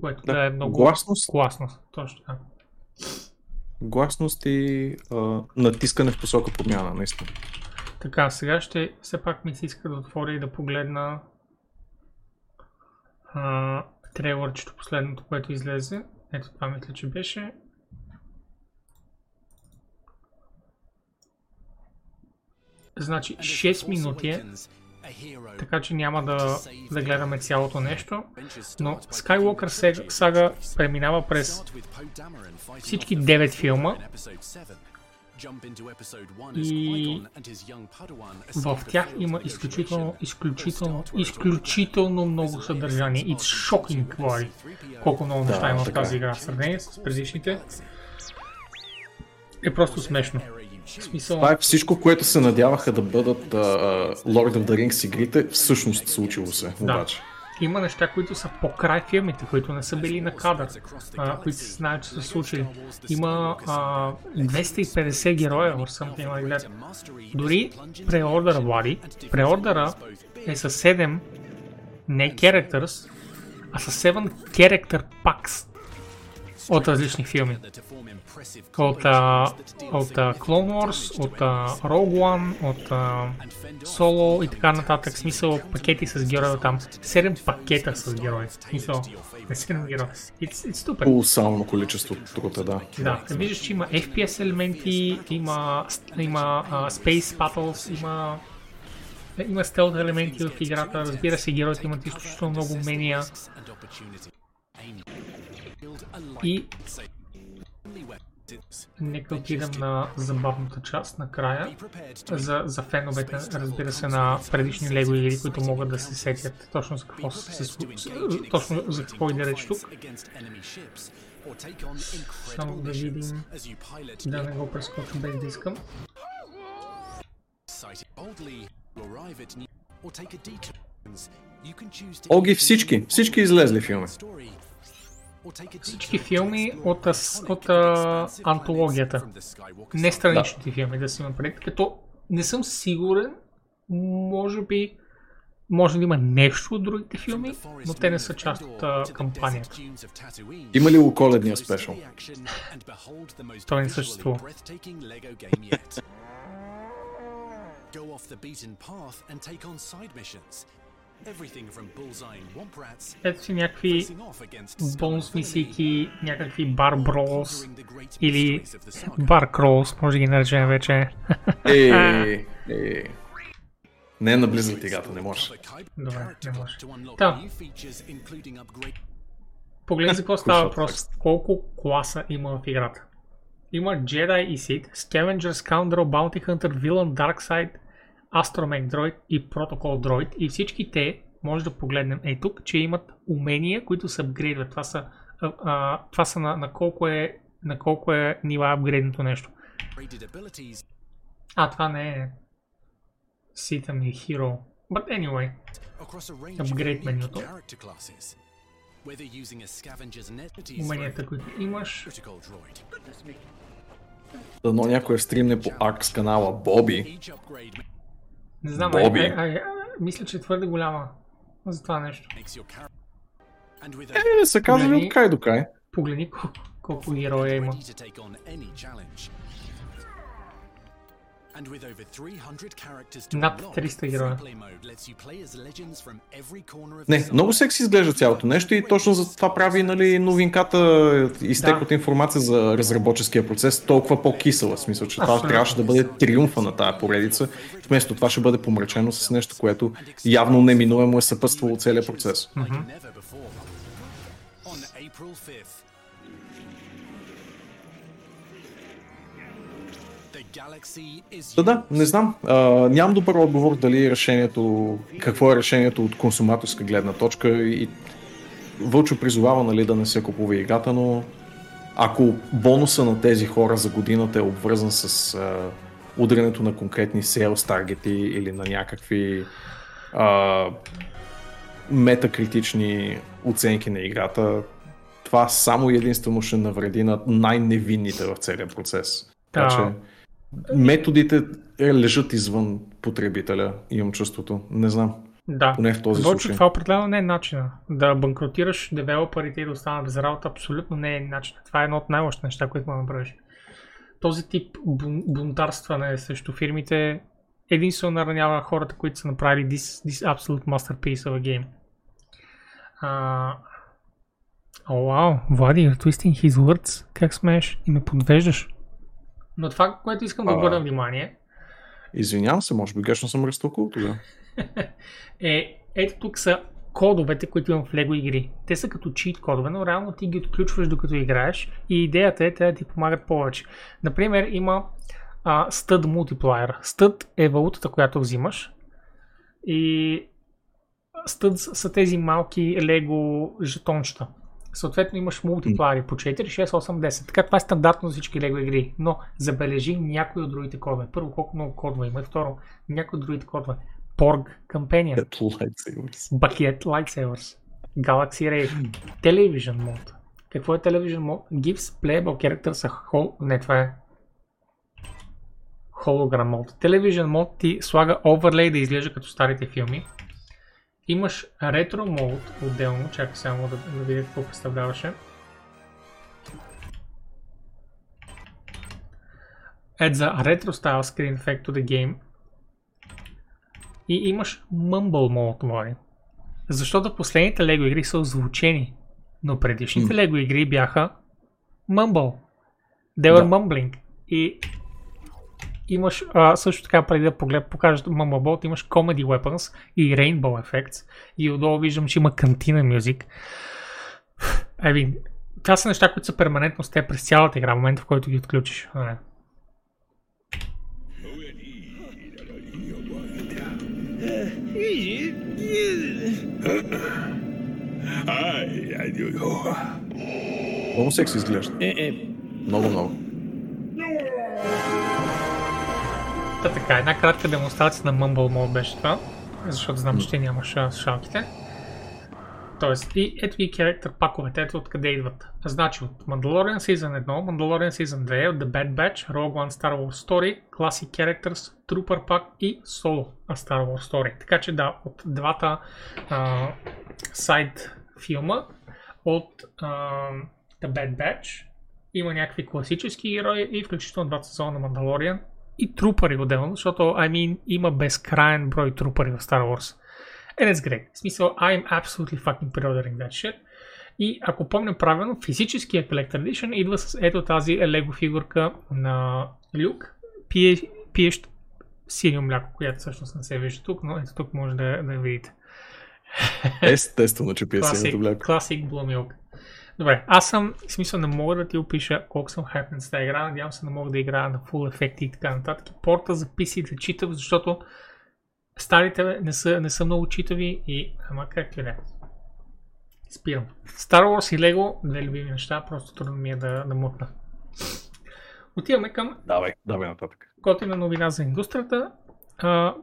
което да, Да, е много гласност. класно. Точно така. Гласност и а, натискане в посока подмяна, наистина. Така, сега ще все пак ми се иска да отворя и да погледна а, трейлърчето последното, което излезе. Ето това мисля, че беше. Значи 6 минути е, така че няма да, да гледаме цялото нещо, но Skywalker сага преминава през всички 9 филма и в тях има изключително, изключително, изключително много съдържание. It's shocking, Влади, колко много неща има в тази е. игра в сравнение с предишните. Е просто смешно. Смисъл, Това е всичко, което се надяваха да бъдат а, Lord of the Rings игрите, всъщност случило се, Да. обаче. Има неща, които са покрай филмите, които не са били на кадър, а, които се знаят, че са случили. Има а, 250 героя or something like that. Дори преордъра, Влади, преордъра е с 7 не characters, а с 7 character packs от различни филми. От, а, от а, Clone Wars, от а, Rogue One, от а, Solo и така нататък. В Смисъл пакети с герои там. 7 пакета с герои. В Смисъл, не 7 герои. It's, it's stupid. Колосално количество труд е, да. Да, виждаш, че има FPS елементи, има, има а, Space Battles, има има стелт елементи в играта, разбира се, героите имат изключително много умения и нека отидем на забавната част накрая. За, за феновете, разбира се, на предишни лего игри, които могат да се сетят точно за какво се точно за какво иде реч тук. Само да видим, да не го прескоча без да. Оги всички, всички излезли филми. Всички филми от, от а, антологията. Не страничните филми, да си има предвид, като не съм сигурен, може би може да има нещо от другите филми, но те не са част от а, кампанията. Има ли коледния спешъл? Той не съществува. Go off the beaten path and take on side missions. Everything from bullseye and womp rats, Ето си някакви бонус мисийки, някакви бар бролс или бар кролс, може да ги наречем вече. Е, е. Не наблизат играта, не може. Добре, не може. To unlock Да. new features, including upgrade Погледни за какво става въпрос. Колко класа има в играта. Има Jedi и Sith, Scavenger, Scoundrel, Bounty Hunter, Villain, Darkseid, Astromech Droid и Protocol Droid. И всички те, може да погледнем ей тук, че имат умения, които се апгрейдват. Това са, а, а, това са на, на, колко е, на колко е нива апгрейдното нещо. А, това не е Sith ми Hero. But anyway, unique менюто. уменията, които имаш. Дано някой стримне по Аркс канала Боби. Не знам, Боби. ай, ай, ай, мисля, че е твърде голяма за това нещо. Е, не са казали Нали? от край до край. Погледни колко, колко героя има. And with over 300 characters to Над unlock, 300 героя. Freeplay mode lets you play as legends from every corner of Не, много секси изглежда цялото нещо и точно за това прави нали, новинката, изтек Да. от информация за разработческия процес, толкова по-кисела. В смисъл, че това трябваше да бъде триумфа на тая поредица. Вместо това ще бъде помрачено с нещо, което явно неминуемо е съпътствало целият процес. like Да, да, не знам. А, нямам добър отговор дали решението, какво е решението от консуматорска гледна точка и Вълчо призовава нали, да не се купува играта, но ако бонуса на тези хора за годината е обвързан с а, ударянето на конкретни sales таргети или на някакви а, метакритични оценки на играта, това само единствено ще навреди на най-невинните в целия процес. Така Да. че методите е, лежат извън потребителя, имам чувството. Не знам. Да. Поне в този Вълчо, случай. това определено не е начина. Да банкротираш девелоперите и да останат без работа, абсолютно не е начин. Това е едно от най-лошите неща, които да направиш. Този тип бун- бунтарстване срещу фирмите единствено наранява хората, които са направили this, this absolute masterpiece of a game. А... О, вау, Влади, you're twisting his words. Как смееш и ме подвеждаш? Но това, което искам да А. обърна внимание, Извинявам се, може би грешно съм разтълкувал тогава. е, ето тук са кодовете, които имам в Lego игри. Те са като чит кодове, но реално ти ги отключваш докато играеш и идеята е те да ти помагат повече. Например, има а, Stud Multiplier. Stud е валутата, която взимаш и Studs са тези малки Lego жетончета. Съответно имаш мултиплаери по 4, 6, 8, 10. Така това е стандартно за всички Lego игри. Но забележи някои от другите кодове. Първо, колко много кодове има второ, някои от другите кодове. Porg Companion. Bucket Lightsabers, Galaxy Ray, Television Mode. Какво е Television Mode? Gives playable characters a whole... Не, това е Hologram Mode. Television Mode ти слага оверлей да изглежда като старите филми. Имаш Retro Mode отделно, чакай само да, да видя какво представляваше. Adds a retro style screen effect to the game и имаш Mumble Mode, Влади. Защото последните Lego игри са озвучени, но предишните Lego игри бяха Mumble. They were Да. mumbling. И имаш а, също така, преди да поглед, покажа Mumble Bot, имаш Comedy Weapons и Rainbow Effects. И отдолу виждам, че има кантина мюзик. Еви, това са неща, които са перманентно с теб през цялата игра, в момента в който ги отключиш. Нали? Много секси изглежда. Много, много. Та така, една кратка демонстрация на Mumble Mode беше това, защото знам, че ти нямаш слушалките. Тоест, и ето ги character паковете, ето откъде идват. Значи от Mandalorian Season 1, Mandalorian Season 2, от The Bad Batch, Rogue One Star Wars Story, Classic Characters, Trooper Pack и Solo A Star Wars Story. Така че да, от двата а, сайд филма, от а, The Bad Batch, има някакви класически герои и включително двата сезона на Mandalorian и трупари отделно, защото I mean, има безкрайен брой трупари в Star Wars. And it's great. В смисъл, I'm absolutely fucking pre-ordering that shit. И ако помня правилно, физическия Collector Edition идва с ето тази Lego фигурка на Люк, пие, пиещ синьо мляко, която всъщност не се вижда тук, но ето тук може да, да я видите. Естествено, че пие синето мляко. класик Blue Milk. Добре, аз съм, в смисъл не мога да ти опиша колко съм хайпнат с тази игра, надявам се да мога да играя на full ефекти и така нататък. Порта за PC да читав, защото старите не са, не са много читави и ама как ли да е. Спирам. Star Wars и Lego, две любими неща, просто трудно ми е да, да мутна. Отиваме към Давай, давай нататък. готина новина за индустрията.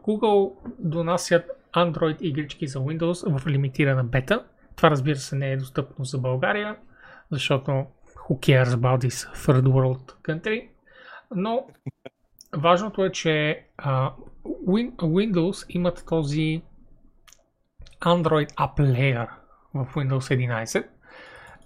Google донасят Android игрички за Windows в лимитирана бета. Това разбира се не е достъпно за България, защото who cares about this third world country. Но важното е, че а, Win- Windows имат този Android App Layer в Windows 11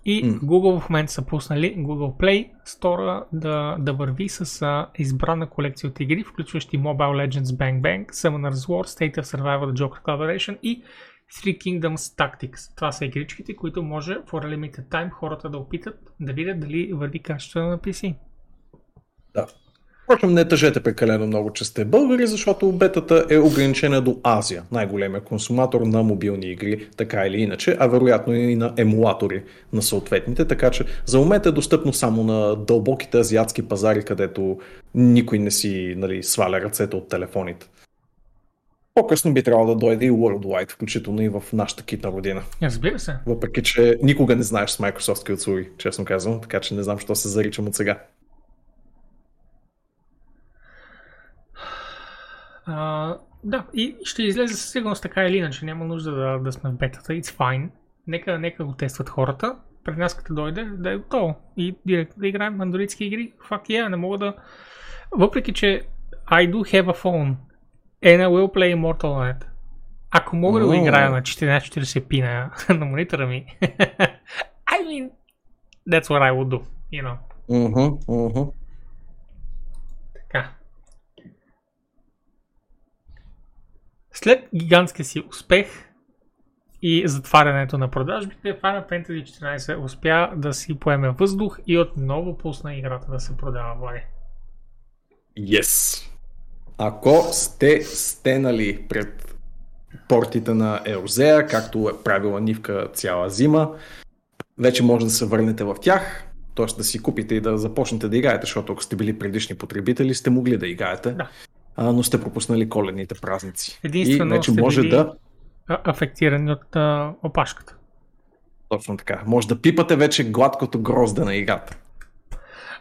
и. Google в момента са пуснали Google Play Store да, да върви с а, избрана колекция от игри, включващи Mobile Legends Bang Bang, Summoner's War, State of Survival The Joker Collaboration и Three Kingdoms Tactics. Това са игричките, които може for a limited time хората да опитат да видят дали върви качествено на PC. Да. Впрочем, не тъжете прекалено много, че сте българи, защото бетата е ограничена до Азия, най-големия консуматор на мобилни игри, така или иначе, а вероятно и на емулатори на съответните, така че за момента е достъпно само на дълбоките азиатски пазари, където никой не си нали, сваля ръцете от телефоните. По-късно би трябвало да дойде и Worldwide, включително и в нашата китна родина. Разбира се. Въпреки, че никога не знаеш с Microsoft услуги, честно казвам, така че не знам, що се заричам от сега. А, да, и ще излезе със сигурност така или иначе. Няма нужда да, да сме в бетата. It's fine. Нека, нека го тестват хората. При нас като дойде да е готово. И директно да играем андроидски игри. Fuck yeah, не мога да... Въпреки, че I do have a phone. And I will play Immortal on it. Ако мога да го играя на 1440p на, на монитора ми. I mean, that's what I would do. You know. Уху, уху. Така. След гигантския си успех и затварянето на продажбите, Final Fantasy 14 успя да си поеме въздух и отново пусна играта да се продава, Влади. Yes. Ако сте стенали пред портите на Еозея, както е правила Нивка цяла зима, вече може да се върнете в тях, т.е. да си купите и да започнете да играете, защото ако сте били предишни потребители, сте могли да играете, Да. а, но сте пропуснали коледните празници. Единствено и вече може да, Афектирани от а, опашката. точно така, може да пипате вече гладкото грозде на играта.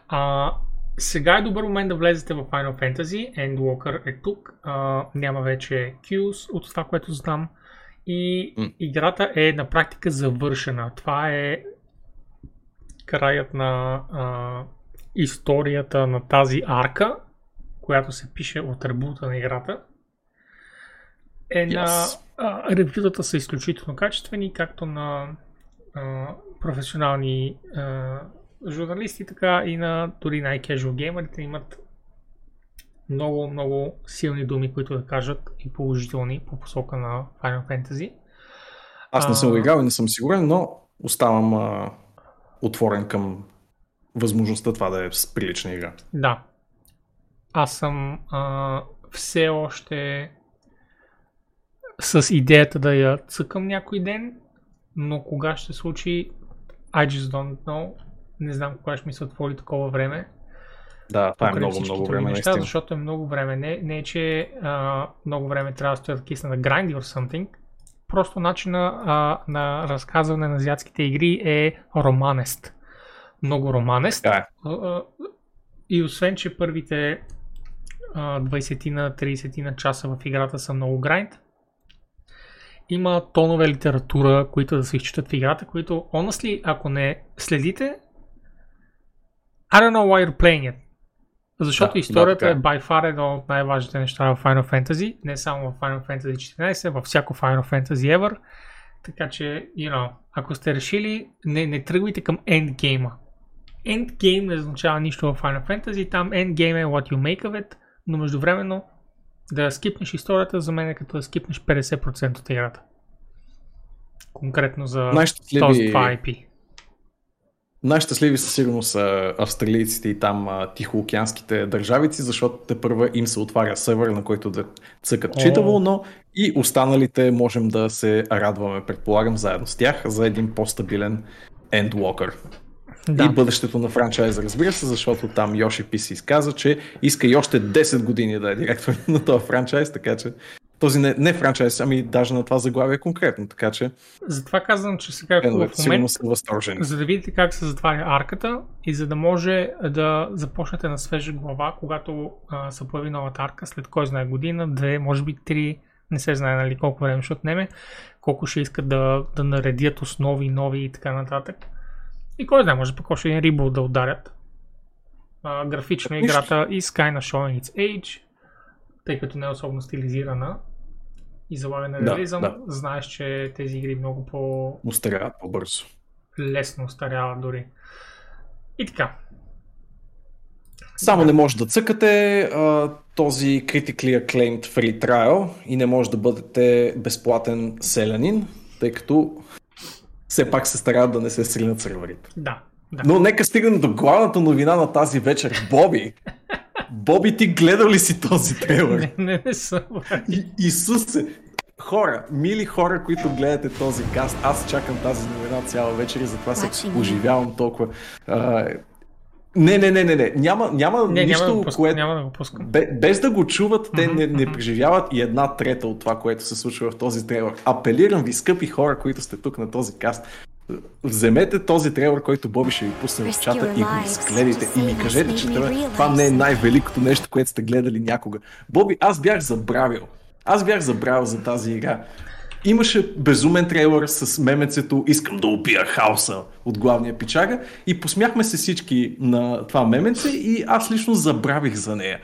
А, сега е добър момент да влезете в Final Fantasy. Endwalker е тук. А, няма вече Qs от това, което знам. И М. играта е на практика завършена. Това е краят на а, историята на тази арка, която се пише от ребута на играта. Е на а, ревютата са изключително качествени, както на а, професионални а, журналисти, така и на дори най-кежуал геймерите имат много, много силни думи, които да кажат и положителни по посока на Final Fantasy. Аз не съм играл и не съм сигурен, но оставам а, отворен към възможността това да е с прилична игра. Да. Аз съм а, все още с идеята да я цъкам някой ден, но кога ще случи, I just don't know. Не знам кога ще ми се отвори такова време. Да, това е много, много време, неща, наистина. защото е много време. Не, не е, че а, много време трябва да стоя да кисна на гранди or something. Просто начина а, на разказване на азиатските игри е романест. Много романест. Така е. А, И освен, че първите а, 20 30 на часа в играта са много грайнд, има тонове литература, които да се изчитат в играта, които, honestly, ако не следите, I don't know why you're playing it. Защото Да, историята да, е by far едно от най-важните неща в Final Fantasy, не само в Final Fantasy 14, във всяко Final Fantasy ever. Така че, you know, ако сте решили, не, не тръгвайте към endgame Endgame не означава нищо в Final Fantasy, там endgame е what you make of it, но междувременно да скипнеш историята за мен е като да скипнеш 50% от играта. Конкретно за този това IP. Най-щастливи със сигурност са австралийците и там а, тихоокеанските държавици, защото те първа им се отваря сервер, на който да цъкат О. читаво, но и останалите можем да се радваме, предполагам, заедно с тях за един по-стабилен Endwalker. Да. И бъдещето на франчайза, разбира се, защото там Йоши Пи си изказа, че иска и още 10 години да е директор на този франчайз, така че този не, не франчайз, ами даже на това заглавие конкретно, така че Затова казвам, че сега е хубав момент, за да видите как се затваря арката и за да може да започнете на свежа глава, когато а, се появи новата арка, след кой знае година, две, може би три, не се знае нали, колко време ще отнеме, колко ще искат да, да наредят основи, нови и така нататък. И кой знае, може пък още един рибол да ударят. А, графично Нищо. играта is kinda showing its age. тъй като не е особено стилизирана и залага на Да, реализъм, да. знаеш, че тези игри много по Устаряват по-бързо. лесно устаряват дори. И така. Само не може да цъкате а, този critically acclaimed free trial и не може да бъдете безплатен селянин, тъй като все пак се стараят да не се сринат сървърите. Да, да. Но нека стигнем до главната новина на тази вечер. Боби! Боби, ти гледал ли си този трейлър? Не, не, не съм. И- Исусе! Хора, мили хора, които гледате този каст, аз чакам тази новина цяла вечер и затова се you. оживявам толкова. А, не, не, не, не, не. Няма, няма Не, нищо, няма да го пускам. което... Няма да го пускам. Бе, без да го чуват, те не, не преживяват и една трета от това, което се случва в този трейлър. Апелирам ви, скъпи хора, които сте тук на този каст, вземете този трейлър, който Боби ще ви пусне в чата и го изгледайте и ми кажете, че това не е най-великото нещо, което сте гледали някога. Боби, аз бях забравил. Аз бях забравил за тази игра. Имаше безумен трейлър с мемецето Искам да убия хаоса от главния пичага и посмяхме се всички на това меменце и аз лично забравих за нея.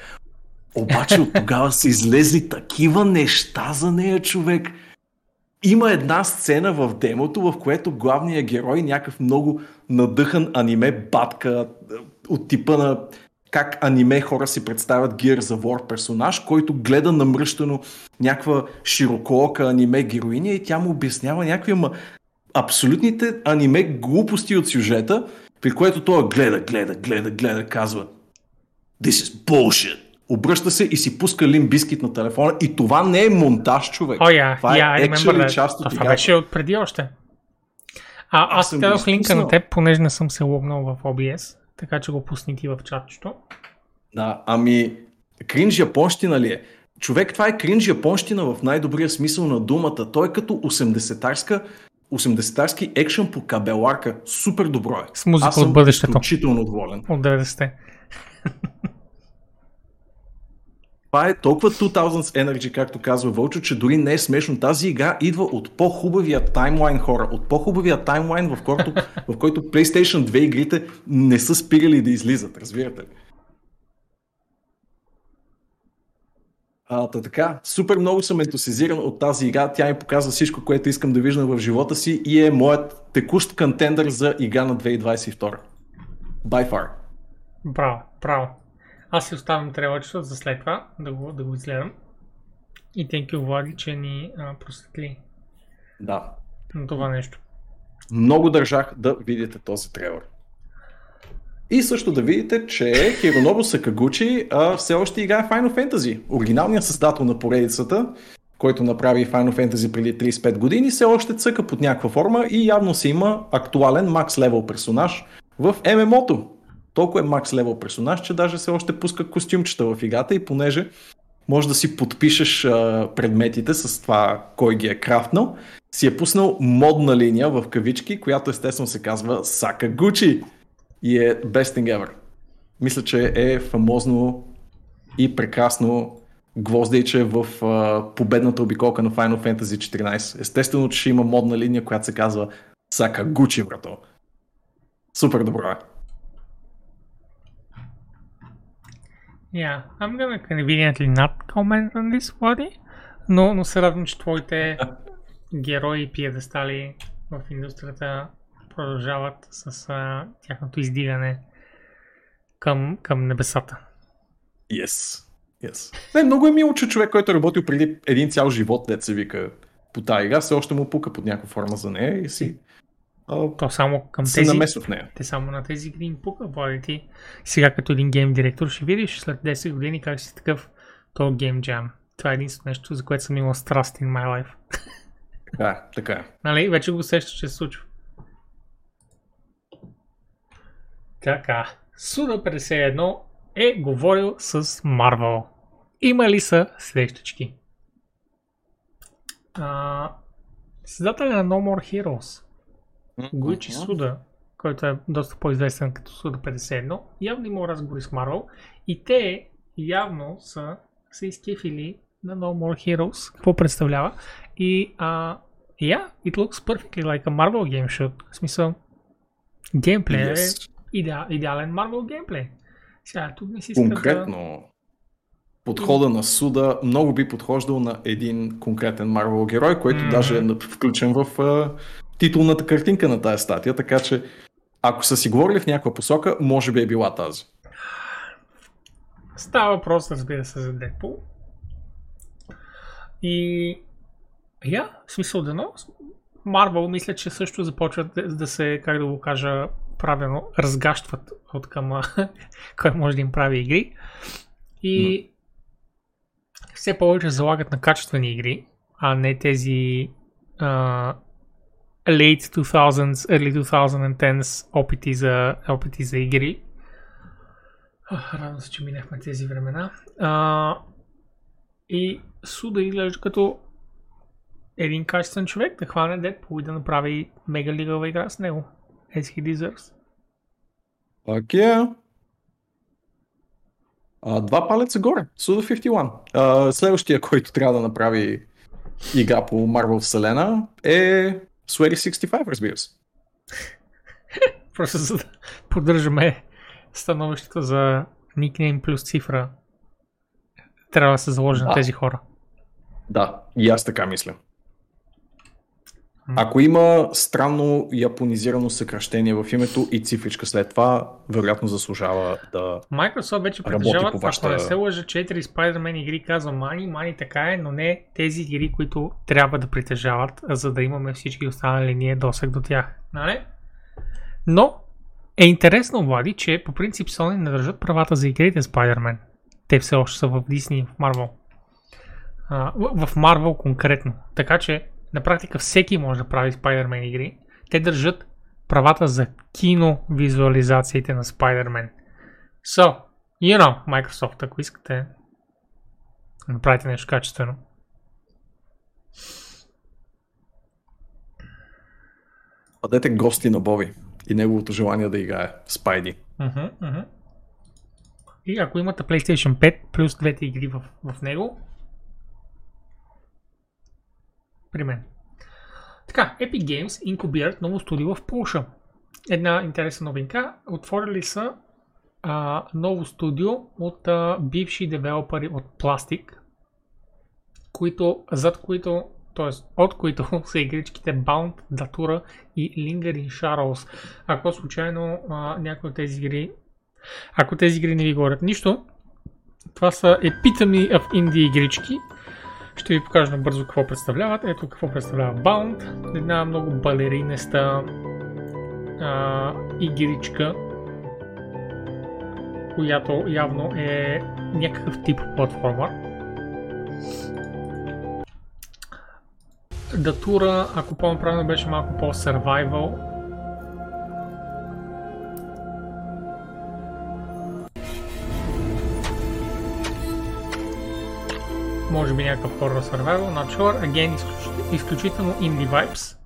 Обаче от тогава са излезли такива неща за нея, човек. Има една сцена в демото, в което главният герой, някакъв много надъхан аниме батка е, от типа на как аниме хора си представят Gears of War персонаж, който гледа намръщано някаква широкоока аниме героиня и тя му обяснява някакви ама абсолютните аниме глупости от сюжета, при което той гледа, гледа, гледа, гледа, казва This is bullshit. Обръща се и си пуска Лим Бискит на телефона и това не е монтаж, човек. О, я, това я, е actually част от Това беше от преди още. А, Аз аз съм дадох линка на теб, понеже не съм се логнал в OBS, така че го пусни ти в чатчето. Да, ами кринж японщина ли е? Човек, това е кринж японщина в най-добрия смисъл на думата. Той е като 80-тарска 80-тарски екшен по кабеларка. Супер добро е. С музика Аз съм от бъдещето. изключително доволен. От 90-те. Това е толкова 2000s Energy, както казва Вълчо, че дори не е смешно. Тази игра идва от по-хубавия таймлайн хора. От по-хубавия таймлайн, в който, в който PlayStation 2 игрите не са спирали да излизат. Разбирате ли? А, та така, супер много съм ентусизиран от тази игра. Тя ми показва всичко, което искам да виждам в живота си и е моят текущ контендър за игра на 2022. By far. Браво, браво. Аз си оставям трейлърчето за след това, да го, да го изгледам. И thank you, Влади, че ни а, просветли Да. на това нещо. Много държах да видите този трейлър. И също да видите, че Хиронобу Сакагучи а, все още играе Final Fantasy. Оригиналният създател на поредицата, който направи Final Fantasy преди 35 години, все още цъка под някаква форма и явно си има актуален макс левел персонаж в ММО-то. Толкова е макс левел персонаж, че даже все още пуска костюмчета в играта и понеже може да си подпишеш а, предметите с това кой ги е крафтнал, си е пуснал модна линия в кавички, която естествено се казва Сакагучи и е best thing ever. Мисля, че е фамозно и прекрасно гвоздейче в а, победната обиколка на Final Fantasy 14. Естествено, че има модна линия, която се казва Сакагучи, брато. Супер добро е. Yeah, I'm gonna conveniently not comment on this, Влади, но, но се радвам, че твоите герои и пиедестали в индустрията продължават с а, тяхното издигане към, към небесата. Yes. yes. Не, много е мило, че човек, който е работил преди един цял живот, дет се вика по тази игра, все още му пука под някаква форма за нея и си а, То само към се тези... намесва в нея. Те само на тези игри им пука, Влади ти. Сега като един гейм директор ще видиш след 10 години как си такъв то гейм джам. Това е единствено нещо, за което съм имал страст in my life. Така така е. Нали, вече го усеща, че се случва. Така, Суда 51 е говорил с Marvel. Има ли са срещички? А, създателя на No More Heroes, Гуичи Суда, който е доста по-известен като Суда 51, явно има разговори с Marvel и те явно са се изкефили на No More Heroes, какво представлява. И а, yeah, it looks perfectly like a Marvel game shoot. В смисъл, геймплей Yes. е идеал, идеален Marvel геймплей. Сега, тук не си иска да... Конкретно, подхода на суда много би подхождал на един конкретен Марвел герой, който Мгм. даже е включен в а, титулната картинка на тази статия, така че ако са си говорили в някаква посока, може би е била тази. Става въпрос, разбира се, за Дедпул. И... Я, в смисъл дано. Марвел мисля, че също започват да, се, как да го кажа правилно, разгащват от към кой може да им прави игри. И все повече залагат на качествени игри, а не тези а, late 2000s, early 2010s опити за, опити за игри. Радвам се, че минахме тези времена. А, и Суда изглежда като един качествен човек да хване Дедпул и да направи мега лигава игра с него. As he deserves. Пак е. А, два палеца горе. Suda 51. А, следващия, който трябва да направи игра по Marvel вселена е Sweaty 65, разбира се. Просто за да поддържаме становището за никнейм плюс цифра. Трябва да се заложи на тези хора. Да, и аз така мисля. Ако има странно японизирано съкръщение в името и цифричка след това, вероятно заслужава да... Microsoft вече притежават, по ако вашата- не се лъжа, 4 Spider-Man игри, казва Мани, Мани така е, но не тези игри, които трябва да притежават, за да имаме всички останали ние досег до тях. Нали? Но е интересно, Влади, че по принцип Sony не държат правата за игрите Spider-Man. Те все още са в Disney, в Marvel. А, в Marvel конкретно. Така че на практика всеки може да прави Spider-Man игри. Те държат правата за кино визуализациите на Spider-Man. So, you know, Microsoft, ако искате да направите нещо качествено. Бъдете гости на Боби и неговото желание да играе Спайди. Мгм, мгм. И ако имате PlayStation 5 плюс двете игри в, в него, при мен. Така, Epic Games инкубират ново студио в Полша. Една интересна новинка. Отворили са а, ново студио от а, бивши девелопери от Plastic, които, зад които, т.е. от които са игричките Bound, Datura и Lingering Shadows. Ако случайно а, някой от тези игри ако тези игри не ви говорят нищо, това са Epitome of Indie игрички. Ще ви покажа набързо какво представляват. Ето какво представлява Bound. Една много балеринеста а, игричка, която явно е някакъв тип платформа. Датура, ако помня правилно, беше малко по-survival. Може би някакъв horror survival, sure, again изключ- изключително indie vibes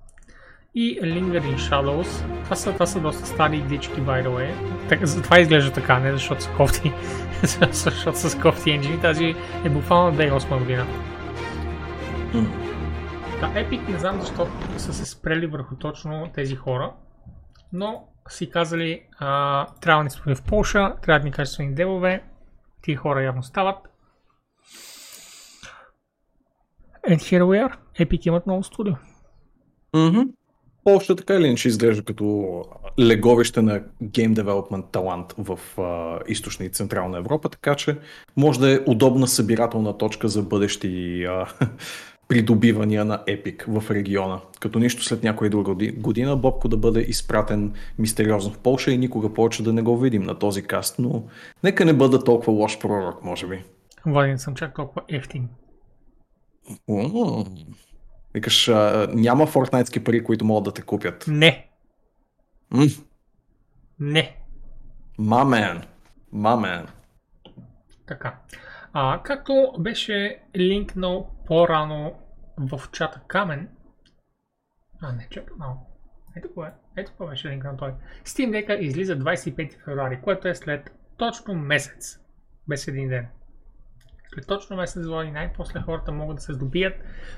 и Lingering Shadows. Това са, това са доста стари игрички, by the way. Так, това изглежда така, не защото са кофти, защото са кофти енджини. Тази е буквално 2008 година. Да, Epic не знам защо са се спрели върху точно тези хора, но си казали, а, трябва да ни в Польша, трябва да ни качествени девове, тия хора явно стават. And here we are. Epic имат ново студио. Mm-hmm. Полша така или иначе изглежда като леговище на гейм девелопмент талант в а, източна и централна Европа, така че може да е удобна събирателна точка за бъдещи а, придобивания на Epic в региона. Като нищо след някоя друга годи- година Бобко да бъде изпратен мистериозно в Полша и никога повече да не го видим на този каст, но нека не бъда толкова лош пророк, може би. Владен съм чак толкова ефтин. Викаш, а, няма фортнайтски пари, които могат да те купят. Не, М, не. Мамен. Мамен. Така. А, както беше линкнал по-рано в чата Камен. А, не, чакай малко. Ето кое. Ето кое беше линкнал той. Steam Deck излиза 25 февруари, което е след точно месец. Без един ден. След точно месец води най-после хората могат да се здобият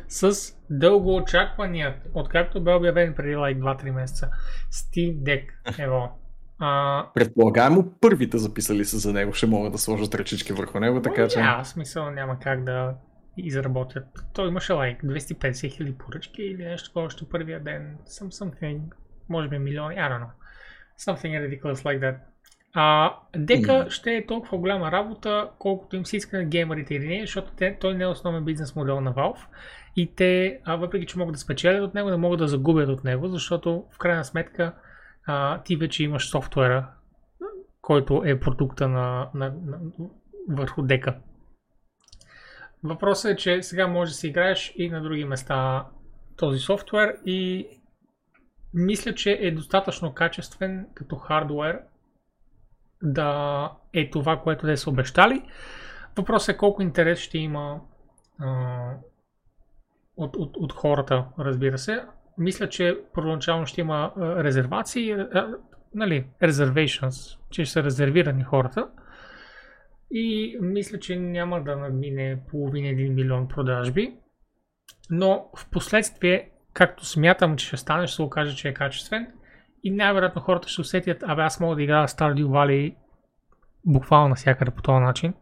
с дълго очаквания, откакто бе обявен преди лайк 2-3 месеца. Steam Deck, ево. А, Предполагаемо първите записали се за него ще могат да сложат ръчички върху него, така че... Няма смисъл, няма как да изработят. Той имаше лайк 250 хиляди поръчки или нещо такова още първия ден. Some, something, може би милиони, I don't know. Something ridiculous like that. А, дека Mm. ще е толкова голяма работа, колкото им се иска на геймерите или не, защото те, той не е основен бизнес модел на Valve и те, а, въпреки че могат да спечелят от него, не могат да загубят от него, защото в крайна сметка а, ти вече имаш софтуера, който е продукта на, на, на, върху дека. Въпросът е, че сега може да си играеш и на други места този софтуер и мисля, че е достатъчно качествен като хардуер да е това, което те са обещали. Въпросът е колко интерес ще има а, от, от, от хората, разбира се. Мисля, че първоначално ще има а, резервации, а, нали, reservations, че ще са резервирани хората. И мисля, че няма да надмине половин един милион продажби. Но в последствие, както смятам, че ще стане, ще се окаже, че е качествен. И най-вероятно хората ще усетят, абе аз мога да играя Stardew Valley буквално навсякъде по този начин.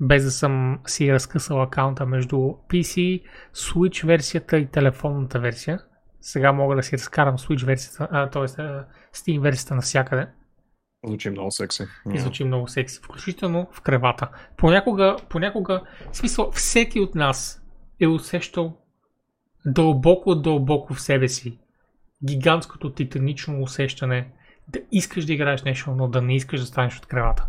Без да съм си разкъсал акаунта между PC, Switch версията и телефонната версия. Сега мога да си разкарам Switch версията, а, т.е. Steam версията навсякъде. Звучи много секси. И звучи много секси, включително в кревата. Понякога, понякога, в смисъл, всеки от нас е усещал дълбоко, дълбоко в себе си гигантското титанично усещане да искаш да играеш нещо, но да не искаш да станеш от кревата.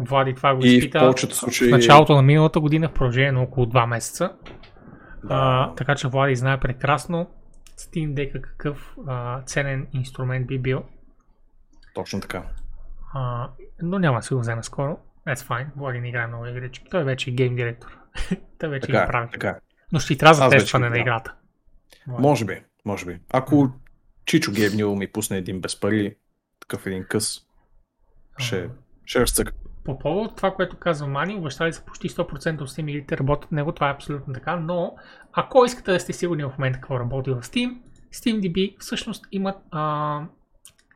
Влади това го И в изпита повечето случаи- в началото на миналата година в продължение на около 2 месеца. А, така че Влади знае прекрасно Steam Deck какъв а, ценен инструмент би бил. Точно така. А, но няма да си го вземе скоро. That's fine. Влади не играе много игрички. Той вече е гейм директор. Той вече Така, ги е, прави. така. е. Но ще ти трябва за тестване на играта. Може би, може би. Ако Чичо Гейбнил ми пусне един без пари, такъв един къс, ще, ще разцъка. По повод това, което казва Мани, обещали са почти 100% от Steam игрите работят него, това е абсолютно така, но ако искате да сте сигурни в момента какво работи в Steam, SteamDB всъщност имат а,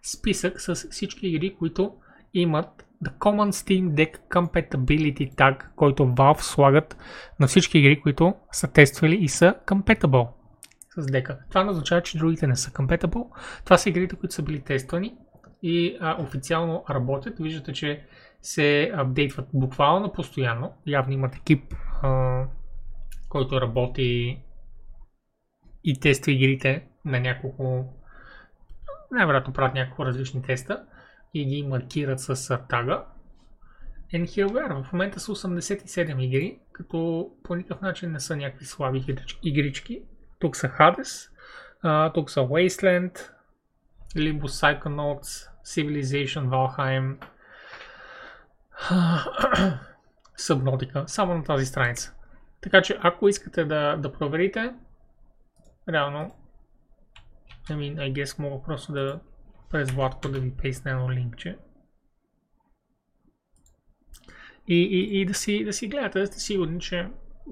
списък с всички игри, които имат The Common Steam Deck Compatibility Tag, който Valve слагат на всички игри, които са тествали и са compatible с дека. Това не означава, че другите не са compatible. Това са игрите, които са били тествани и а, официално работят. Виждате, че се апдейтват буквално постоянно. Явно имат екип, а, който работи и тества игрите на няколко най-вероятно правят няколко различни теста и ги маркират с тага. And here we are. В момента са 87 игри, като по никакъв начин не са някакви слаби игрич- игрички. Тук са Hades, а, тук са Wasteland, Limbo Psychonauts, Civilization, Valheim, Subnautica, само на тази страница. Така че ако искате да, да проверите, реално, I mean, I guess мога просто да през Владко да ви пейсна едно линкче. И, и, и да, си, да си гледате, да сте сигурни, че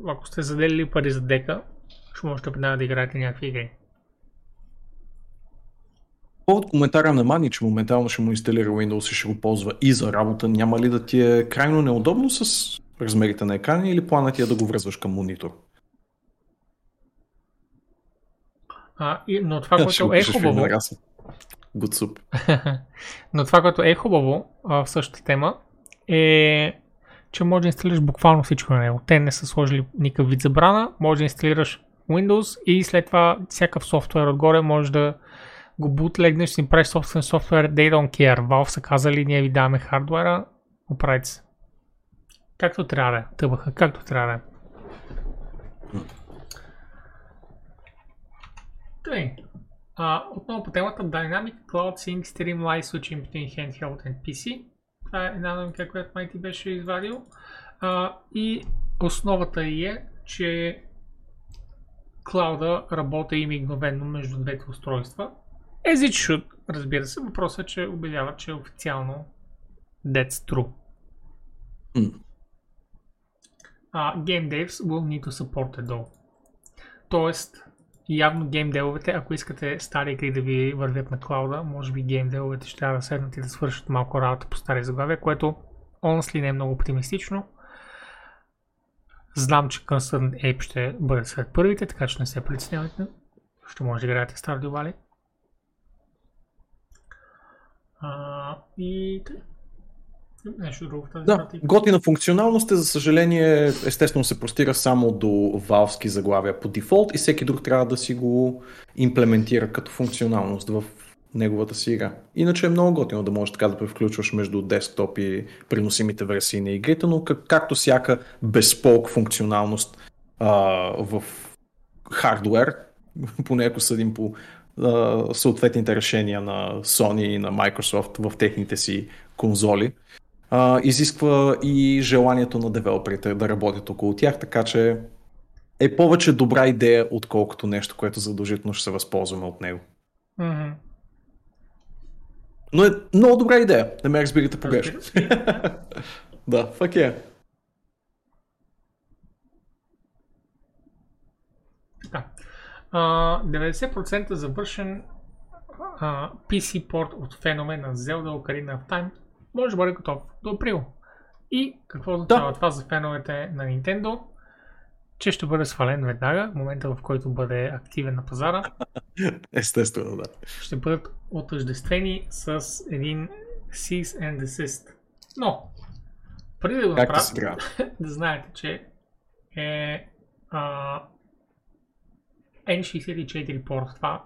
ако сте заделили пари за дека, ще можете веднага да играете някакви игри. Повод коментара на Мани, че моментално ще му инсталира Windows и ще го ползва и за работа, няма ли да ти е крайно неудобно с размерите на екрана или планът ти е да го връзваш към монитор? А, и, но това, което е хубаво, soup. но това, което е хубаво в същата тема, е, че може да инсталираш буквално всичко на него. Те не са сложили никакъв вид забрана, може да инсталираш Windows и след това всякакъв софтуер отгоре може да го бутлегнеш, си правиш собствен софтуер, they don't care. Valve са казали, ние ви даваме хардуера, оправите се. Както трябва да е, тъбаха, както трябва да е. Тъй. А, отново по темата Dynamic Cloud Sync Stream Live Switching between Handheld and PC. Това е една новинка, която май беше извадил. А, и основата е, че клауда работи и мигновено между двете устройства. As it should, разбира се. Въпросът е, че обявяват, че е официално that's true. М. Uh, game devs will need to support it though. Тоест, явно геймделовете, ако искате стари игри да ви вървят на клауда, може би геймделовете ще трябва да седнат и да свършат малко работа по стари заглавия, което honestly не е много оптимистично. Знам, че Concerned Ape ще бъде сред първите, така че не се притеснявайте. Ще може да играете Stardew Valley. А, и тъй. нещо друго в тази Да, стратегия? готина функционалност е, за съжаление, естествено се простира само до валски заглавия по дефолт и всеки друг трябва да си го имплементира като функционалност в неговата си игра. Иначе е много готино да можеш така да превключваш между десктоп и преносимите версии на игрите, но как, както всяка безполк функционалност а, в хардвер, поне ако съдим по а, съответните решения на Sony и на Microsoft в техните си конзоли, а, изисква и желанието на девелоперите да работят около тях, така че е повече добра идея, отколкото нещо, което задължително ще се възползваме от него. Мгм. Но е много добра идея, не ме разбирате погрешно. Да, фак е. Така. А, 90% завършен PC порт от феномен на Zelda Ocarina of Time може да бъде готов до април. И какво означава това за феновете на Nintendo? Че ще бъде свален веднага, в момента в който бъде активен на пазара. Естествено, да. ще бъдат отъждествени с един Cease and Desist. Но, преди да го направят, да знаете, че е а, N64 порт това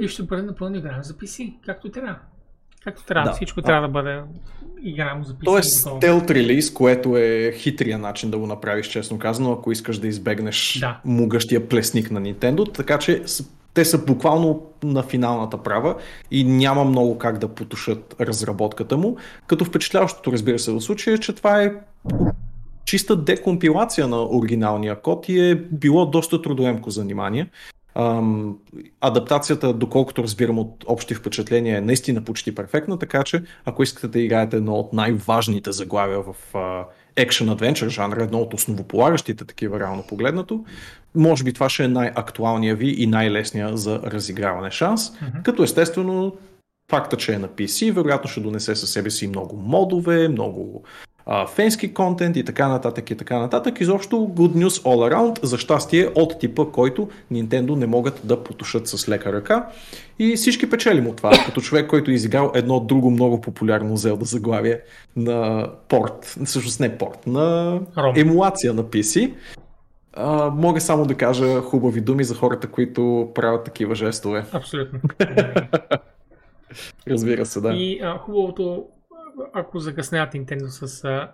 и ще бъде напълно играем за PC, както трябва. Както трябва, Да. всичко А. трябва да бъде играемо за PC. То е готово. стелт релиз, което е хитрия начин да го направиш, честно казано, ако искаш да избегнеш Да. мугащия плесник на Nintendo, така че те са буквално на финалната права и няма много как да потушат разработката му, като впечатляващото разбира се в случая е, че това е чиста декомпилация на оригиналния код и е било доста трудоемко занимание. Ам, адаптацията, доколкото разбирам от общи впечатления, е наистина почти перфектна, така че ако искате да играете едно от най-важните заглавия в а, Action Adventure жанра, едно от основополагащите такива реално погледнато, може би това ще е най-актуалния ви и най-лесния за разиграване шанс, като естествено факта, че е на PC, вероятно ще донесе със себе си много модове, много а, фенски контент и така нататък и така нататък. Изобщо good news all around, за щастие от типа, който Nintendo не могат да потушат с лека ръка. И всички печелим от това, като човек, който е изиграл едно друго много популярно Zelda заглавие на порт, всъщност не порт, на емулация на PC. А, мога само да кажа хубави думи за хората, които правят такива жестове. Абсолютно. Разбира се, да. И а, хубавото, ако закъсняват Nintendo с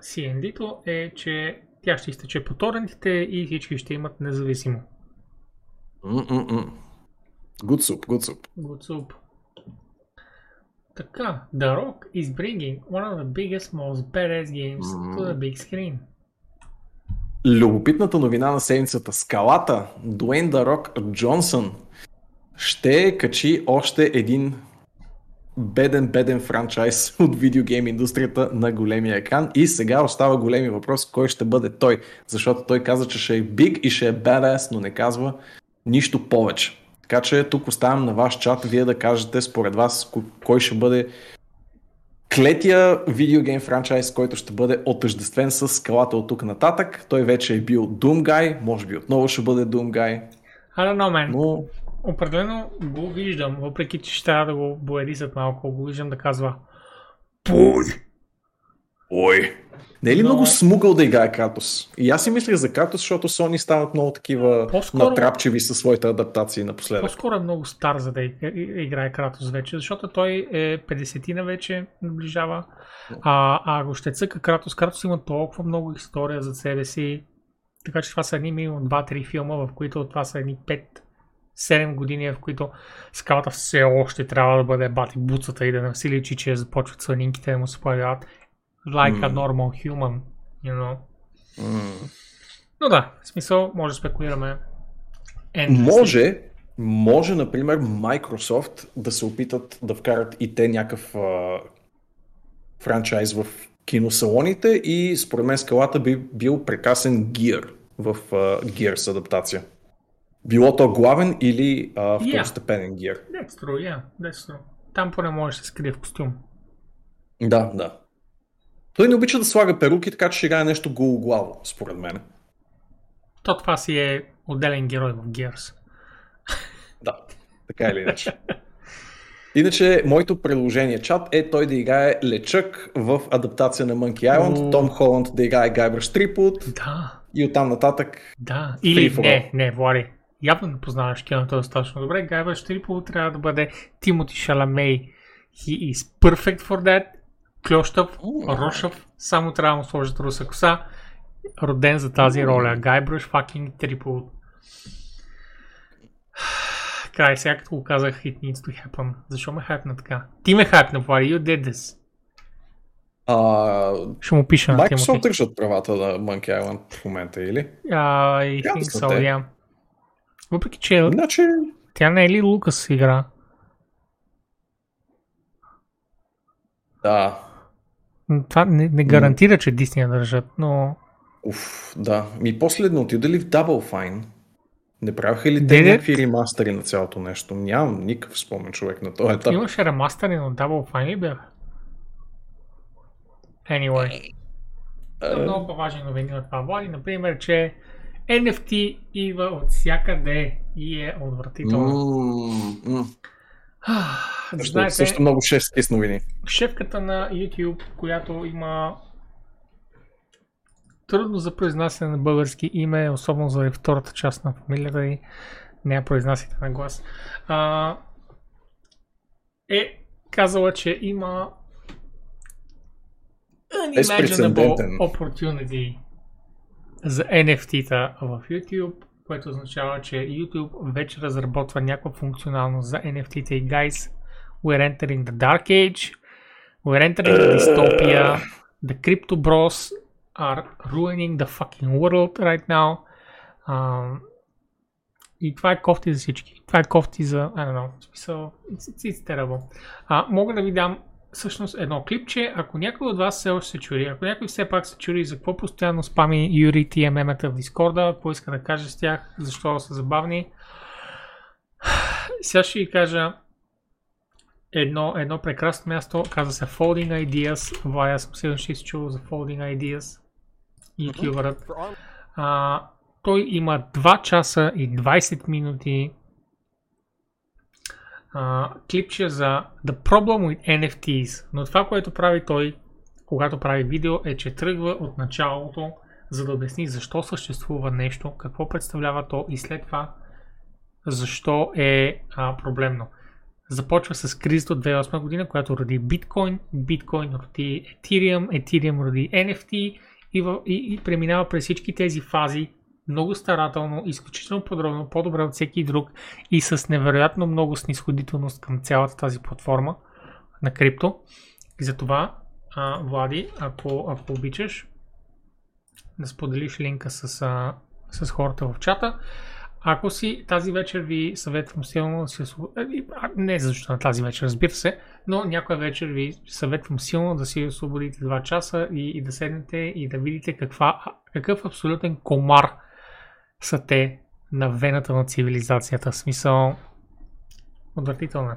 CND-то, е, че тя ще изтече по торрентите и всички ще имат независимо. М-м-м. Good soup, good soup. Good soup. Така, The Rock is bringing one of the biggest, most badass games to the big screen. Любопитната новина на седмицата. Скалата, Дуейн Дарок Джонсън ще качи още един беден, беден франчайз от видеогейм индустрията на големия екран и сега остава големи въпрос кой ще бъде той, защото той каза, че ще е big и ще е badass, но не казва нищо повече. Така че тук оставям на ваш чат вие да кажете според вас ко- кой ще бъде клетия видеогейм франчайз, който ще бъде отъждествен с скалата от тук нататък. Той вече е бил Doom Guy, може би отново ще бъде Doom Guy, I don't know, man. но Определено го виждам, въпреки че ще трябва да го боядисат малко, го виждам да казва Пой! Ой. Не е ли Но- много смугъл да играе Кратос? И аз си мислех за Кратос, защото Sony стават много такива По-скоро- натрапчиви със своите адаптации напоследък. По-скоро е много стар за да играе Кратос вече, защото той е 50-на вече наближава. А, а ако ще цъка Кратос, Кратос има толкова много история за себе си. Така че това са едни минимум 2-3 филма, в които това са едни 5-7 години, в които скалата все още трябва да бъде бати буцата и да не си личи, че започват сланинките да му се появяват like a normal human, you know. М. Но да, в смисъл, може да спекулираме. endlessly. Може, може, например, Microsoft да се опитат да вкарат и те някакъв а, франчайз в киносалоните и според мен скалата би бил прекрасен Gear в а, Gears адаптация. Било то главен или а, второстепенен гир. That's true, yeah, that's true. Там поне може да се скрие в костюм. Да, да. Той не обича да слага перуки, така че играе нещо гологлаво, според мен. То това си е отделен герой в Gears. Да, така или иначе. Иначе, моето предложение чат е той да играе лечък в адаптация на Monkey Island, О. Том Холанд да играе Гайбър Стрипут Да, и оттам нататък да. Или не, не, Влади. Явно не познаваш киното достатъчно добре. Гайбър Штрипол трябва да бъде Тимоти Шаламей. He is perfect for that. Клющав, рошав, само трябва да му сложат руса коса. Роден за тази роля. Гайбръш fucking Трипол. Край, сега като го казах, it needs to happen. Защо ме хайпна така? Ти ме хайпна, Влади, you did this. а, Ще му пиша на Microsoft държат правата на Monkey Island в момента, или? I Трябва да think so, yeah. Въпреки, че Иначе, тя не е ли Лукас игра? да. Това не, не гарантира, че Дисни я държат, но... Уф, да. Ми после не отидали в Double Fine. Не правиха ли те някакви ремастери на цялото нещо? Нямам никакъв спомен човек на този етап. Имаше ремастери на Double Fine ли бяха? Anyway. Е, Много по-важни новини от това. Влади, например, че NFT идва от всякъде и е отвратително. м. Също, Знаете, също много 6 кис новини. шефката на YouTube, която има трудно за произнасяне на български име, особено заради втората част на фамилията и не я произнасяте на глас, а, е казала, че има unimaginable opportunity за NFT-та в YouTube, което означава, че YouTube вече разработва някаква функционалност за NFT-та и guys, we're entering the dark age, we're entering the dystopia, the crypto bros are ruining the fucking world right now. Um, и това е кофти за всички. Това е кофти за, I don't know, it's, it's, it's terrible. А, мога да ви дам всъщност едно клипче, ако някой от вас все още се чури, ако някой все пак се чури за какво постоянно спами Юри тия мемета в Дискорда, какво иска да каже с тях, защо са забавни. Сега ще ви кажа едно, едно прекрасно място, казва се Folding Ideas. Вая съм сигурен, че си чул за Folding Ideas. Ютубърът. Той има 2 часа и 20 минути а, клипче за The Problem with NFTs. Но това, което прави той, когато прави видео, е, че тръгва от началото, за да обясни защо съществува нещо, какво представлява то и след това защо е а, проблемно. Започва с кризата от 2008 година, която роди биткоин, биткоин роди Ethereum, Ethereum роди NFT и, и, и преминава през всички тези фази много старателно, изключително подробно, по-добре от всеки друг и с невероятно много снисходителност към цялата тази платформа на крипто. И затова, а, Влади, ако, ако обичаш да споделиш линка с, а, с хората в чата, ако си тази вечер ви съветвам силно да си освободите, не защо на тази вечер, разбира се, но някоя вечер ви съветвам силно да си освободите 2 часа и, и да седнете и да видите каква, какъв абсолютен комар са те на вената на цивилизацията. В смисъл, отвратително е.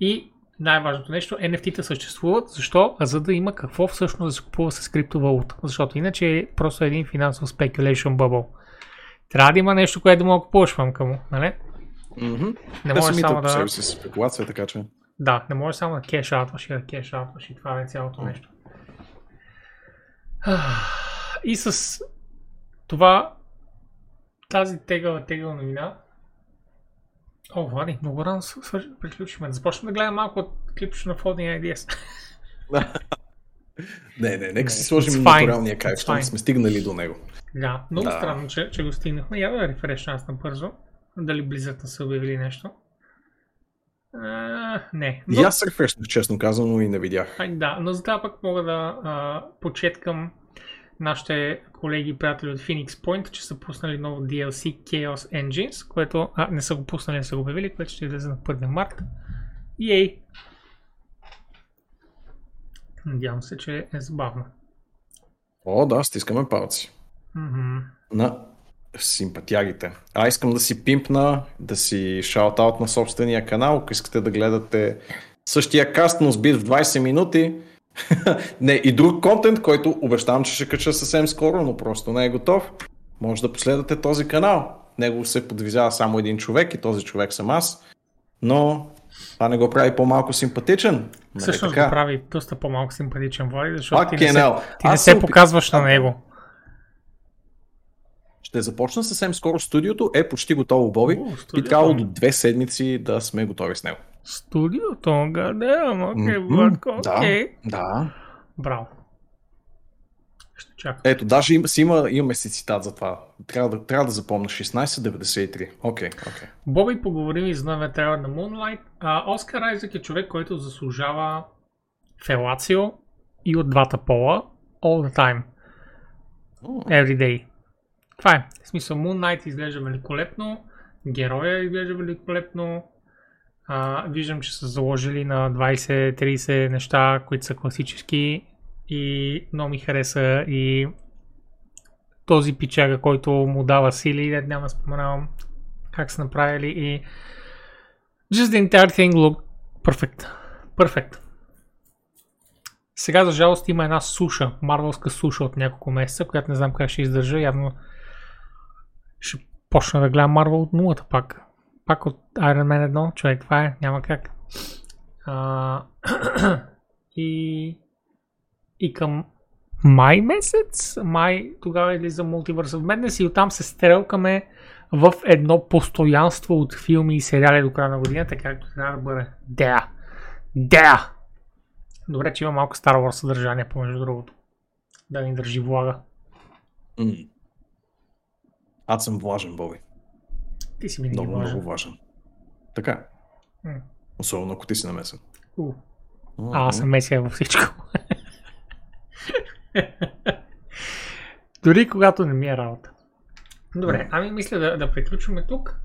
И най-важното нещо, NFT-та съществуват. Защо? За да има какво всъщност да се купува с криптовалута. Защото иначе е просто един финансов speculation bubble. Трябва да има нещо, което да мога да купуваш вънка му, нали? Мгм. Не може самите само да... себе си спекулация, така че. Да, не може само да кеш аутваш и да кеш аутваш и това е цялото нещо. И с това тази тегава тегава новина О, Влади, много рано приключихме. Да започнем да гледам малко от клипчето на Folding IDS. Не, не, нека си сложим натуралния кайф, защото сме стигнали до него. Да, много Да. странно, че, че го стигнахме. Я да рефрешна аз набързо. Дали близът са обявили нещо. А, не. И аз се рефрешнах, честно казано, и не видях. Ай, да, но за това пък мога да а, почеткам нашите колеги и приятели от Phoenix Point, че са пуснали ново DLC Chaos Engines, което а, не са го пуснали, не са го обявили, което ще излезе на 1 март. Ей! Надявам се, че е забавно. О, да, стискаме палци. Мгм. На симпатиарите. А искам да си пимпна, да си шаутаут на собствения канал, ако искате да гледате същия каст, но сбит в 20 минути. не, и друг контент, който обещавам, че ще кача съвсем скоро, но просто не е готов. Може да последвате този канал. Него се подвизава само един човек и този човек съм аз. Но това не го прави по-малко симпатичен. Нали Всъщност така? го прави доста по-малко симпатичен Влади, защото ти Fucking не се, ти не се показваш на него. Ще започна съвсем скоро студиото. Е почти готово, Боби. О, студиото. трябвало до две седмици да сме готови с него. Студиото, гадеам, окей, Мгм, Владко, да, окей. да. Браво. Ще чакам. Ето, даже им, си има, имаме си цитат за това. Трябва да, трябва да запомня 1693. Окей, окей. Боби поговорим и за трейлер на Moonlight. А, Оскар Айзек е човек, който заслужава фелацио и от двата пола all the time. Every day. Това е. В смисъл, Moon Knight изглежда великолепно, героя изглежда великолепно. А, виждам, че са заложили на 20-30 неща, които са класически и много ми хареса и този пичага, който му дава сили, няма да споменавам как са направили и just the entire thing look perfect. Perfect. Сега, за жалост, има една суша, марвелска суша от няколко месеца, която не знам как ще издържа. Явно ще почна да гледам Марвел от нулата пак. Пак от Iron Man 1, човек, това е, няма как. А, и, и към май месец, май тогава излиза Multiverse of Madness и оттам се стрелкаме в едно постоянство от филми и сериали до края на годината, както трябва да бъде. Да! Да! Добре, че има малко Star Wars съдържание, помежду другото. Да ни държи влага. М. Аз съм влажен, Боби. Ти си винаги Много, важен. много влажен. Така. М. Особено ако ти си намесен. У. А, аз съм месия във всичко. Дори когато не ми е работа. Добре, ами мисля да, да приключваме тук.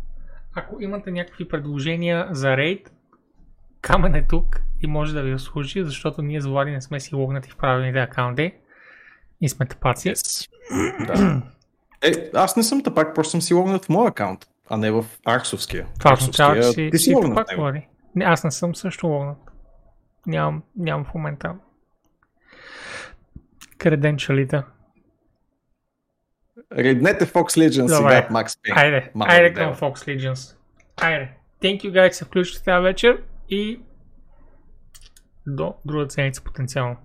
Ако имате някакви предложения за рейд, Камен е тук и може да ви служи, защото ние с Влади не сме си логнати в правилните акаунти и сме тъпаци. Yes. да. Е, аз не съм тъпак, просто съм си логнат в моя акаунт, а не в Арксовския. Това означава, че Арксовския, си, ти си логнат пак него. Не, аз не съм също логнат. Нямам, нямам в момента креденчалите. Реднете Fox Legends Добре. сега, Макс Пейн. Айде, Мама айде към Fox Legends. Айде. Thank you guys, се включите тази вечер и до другата седмица потенциално.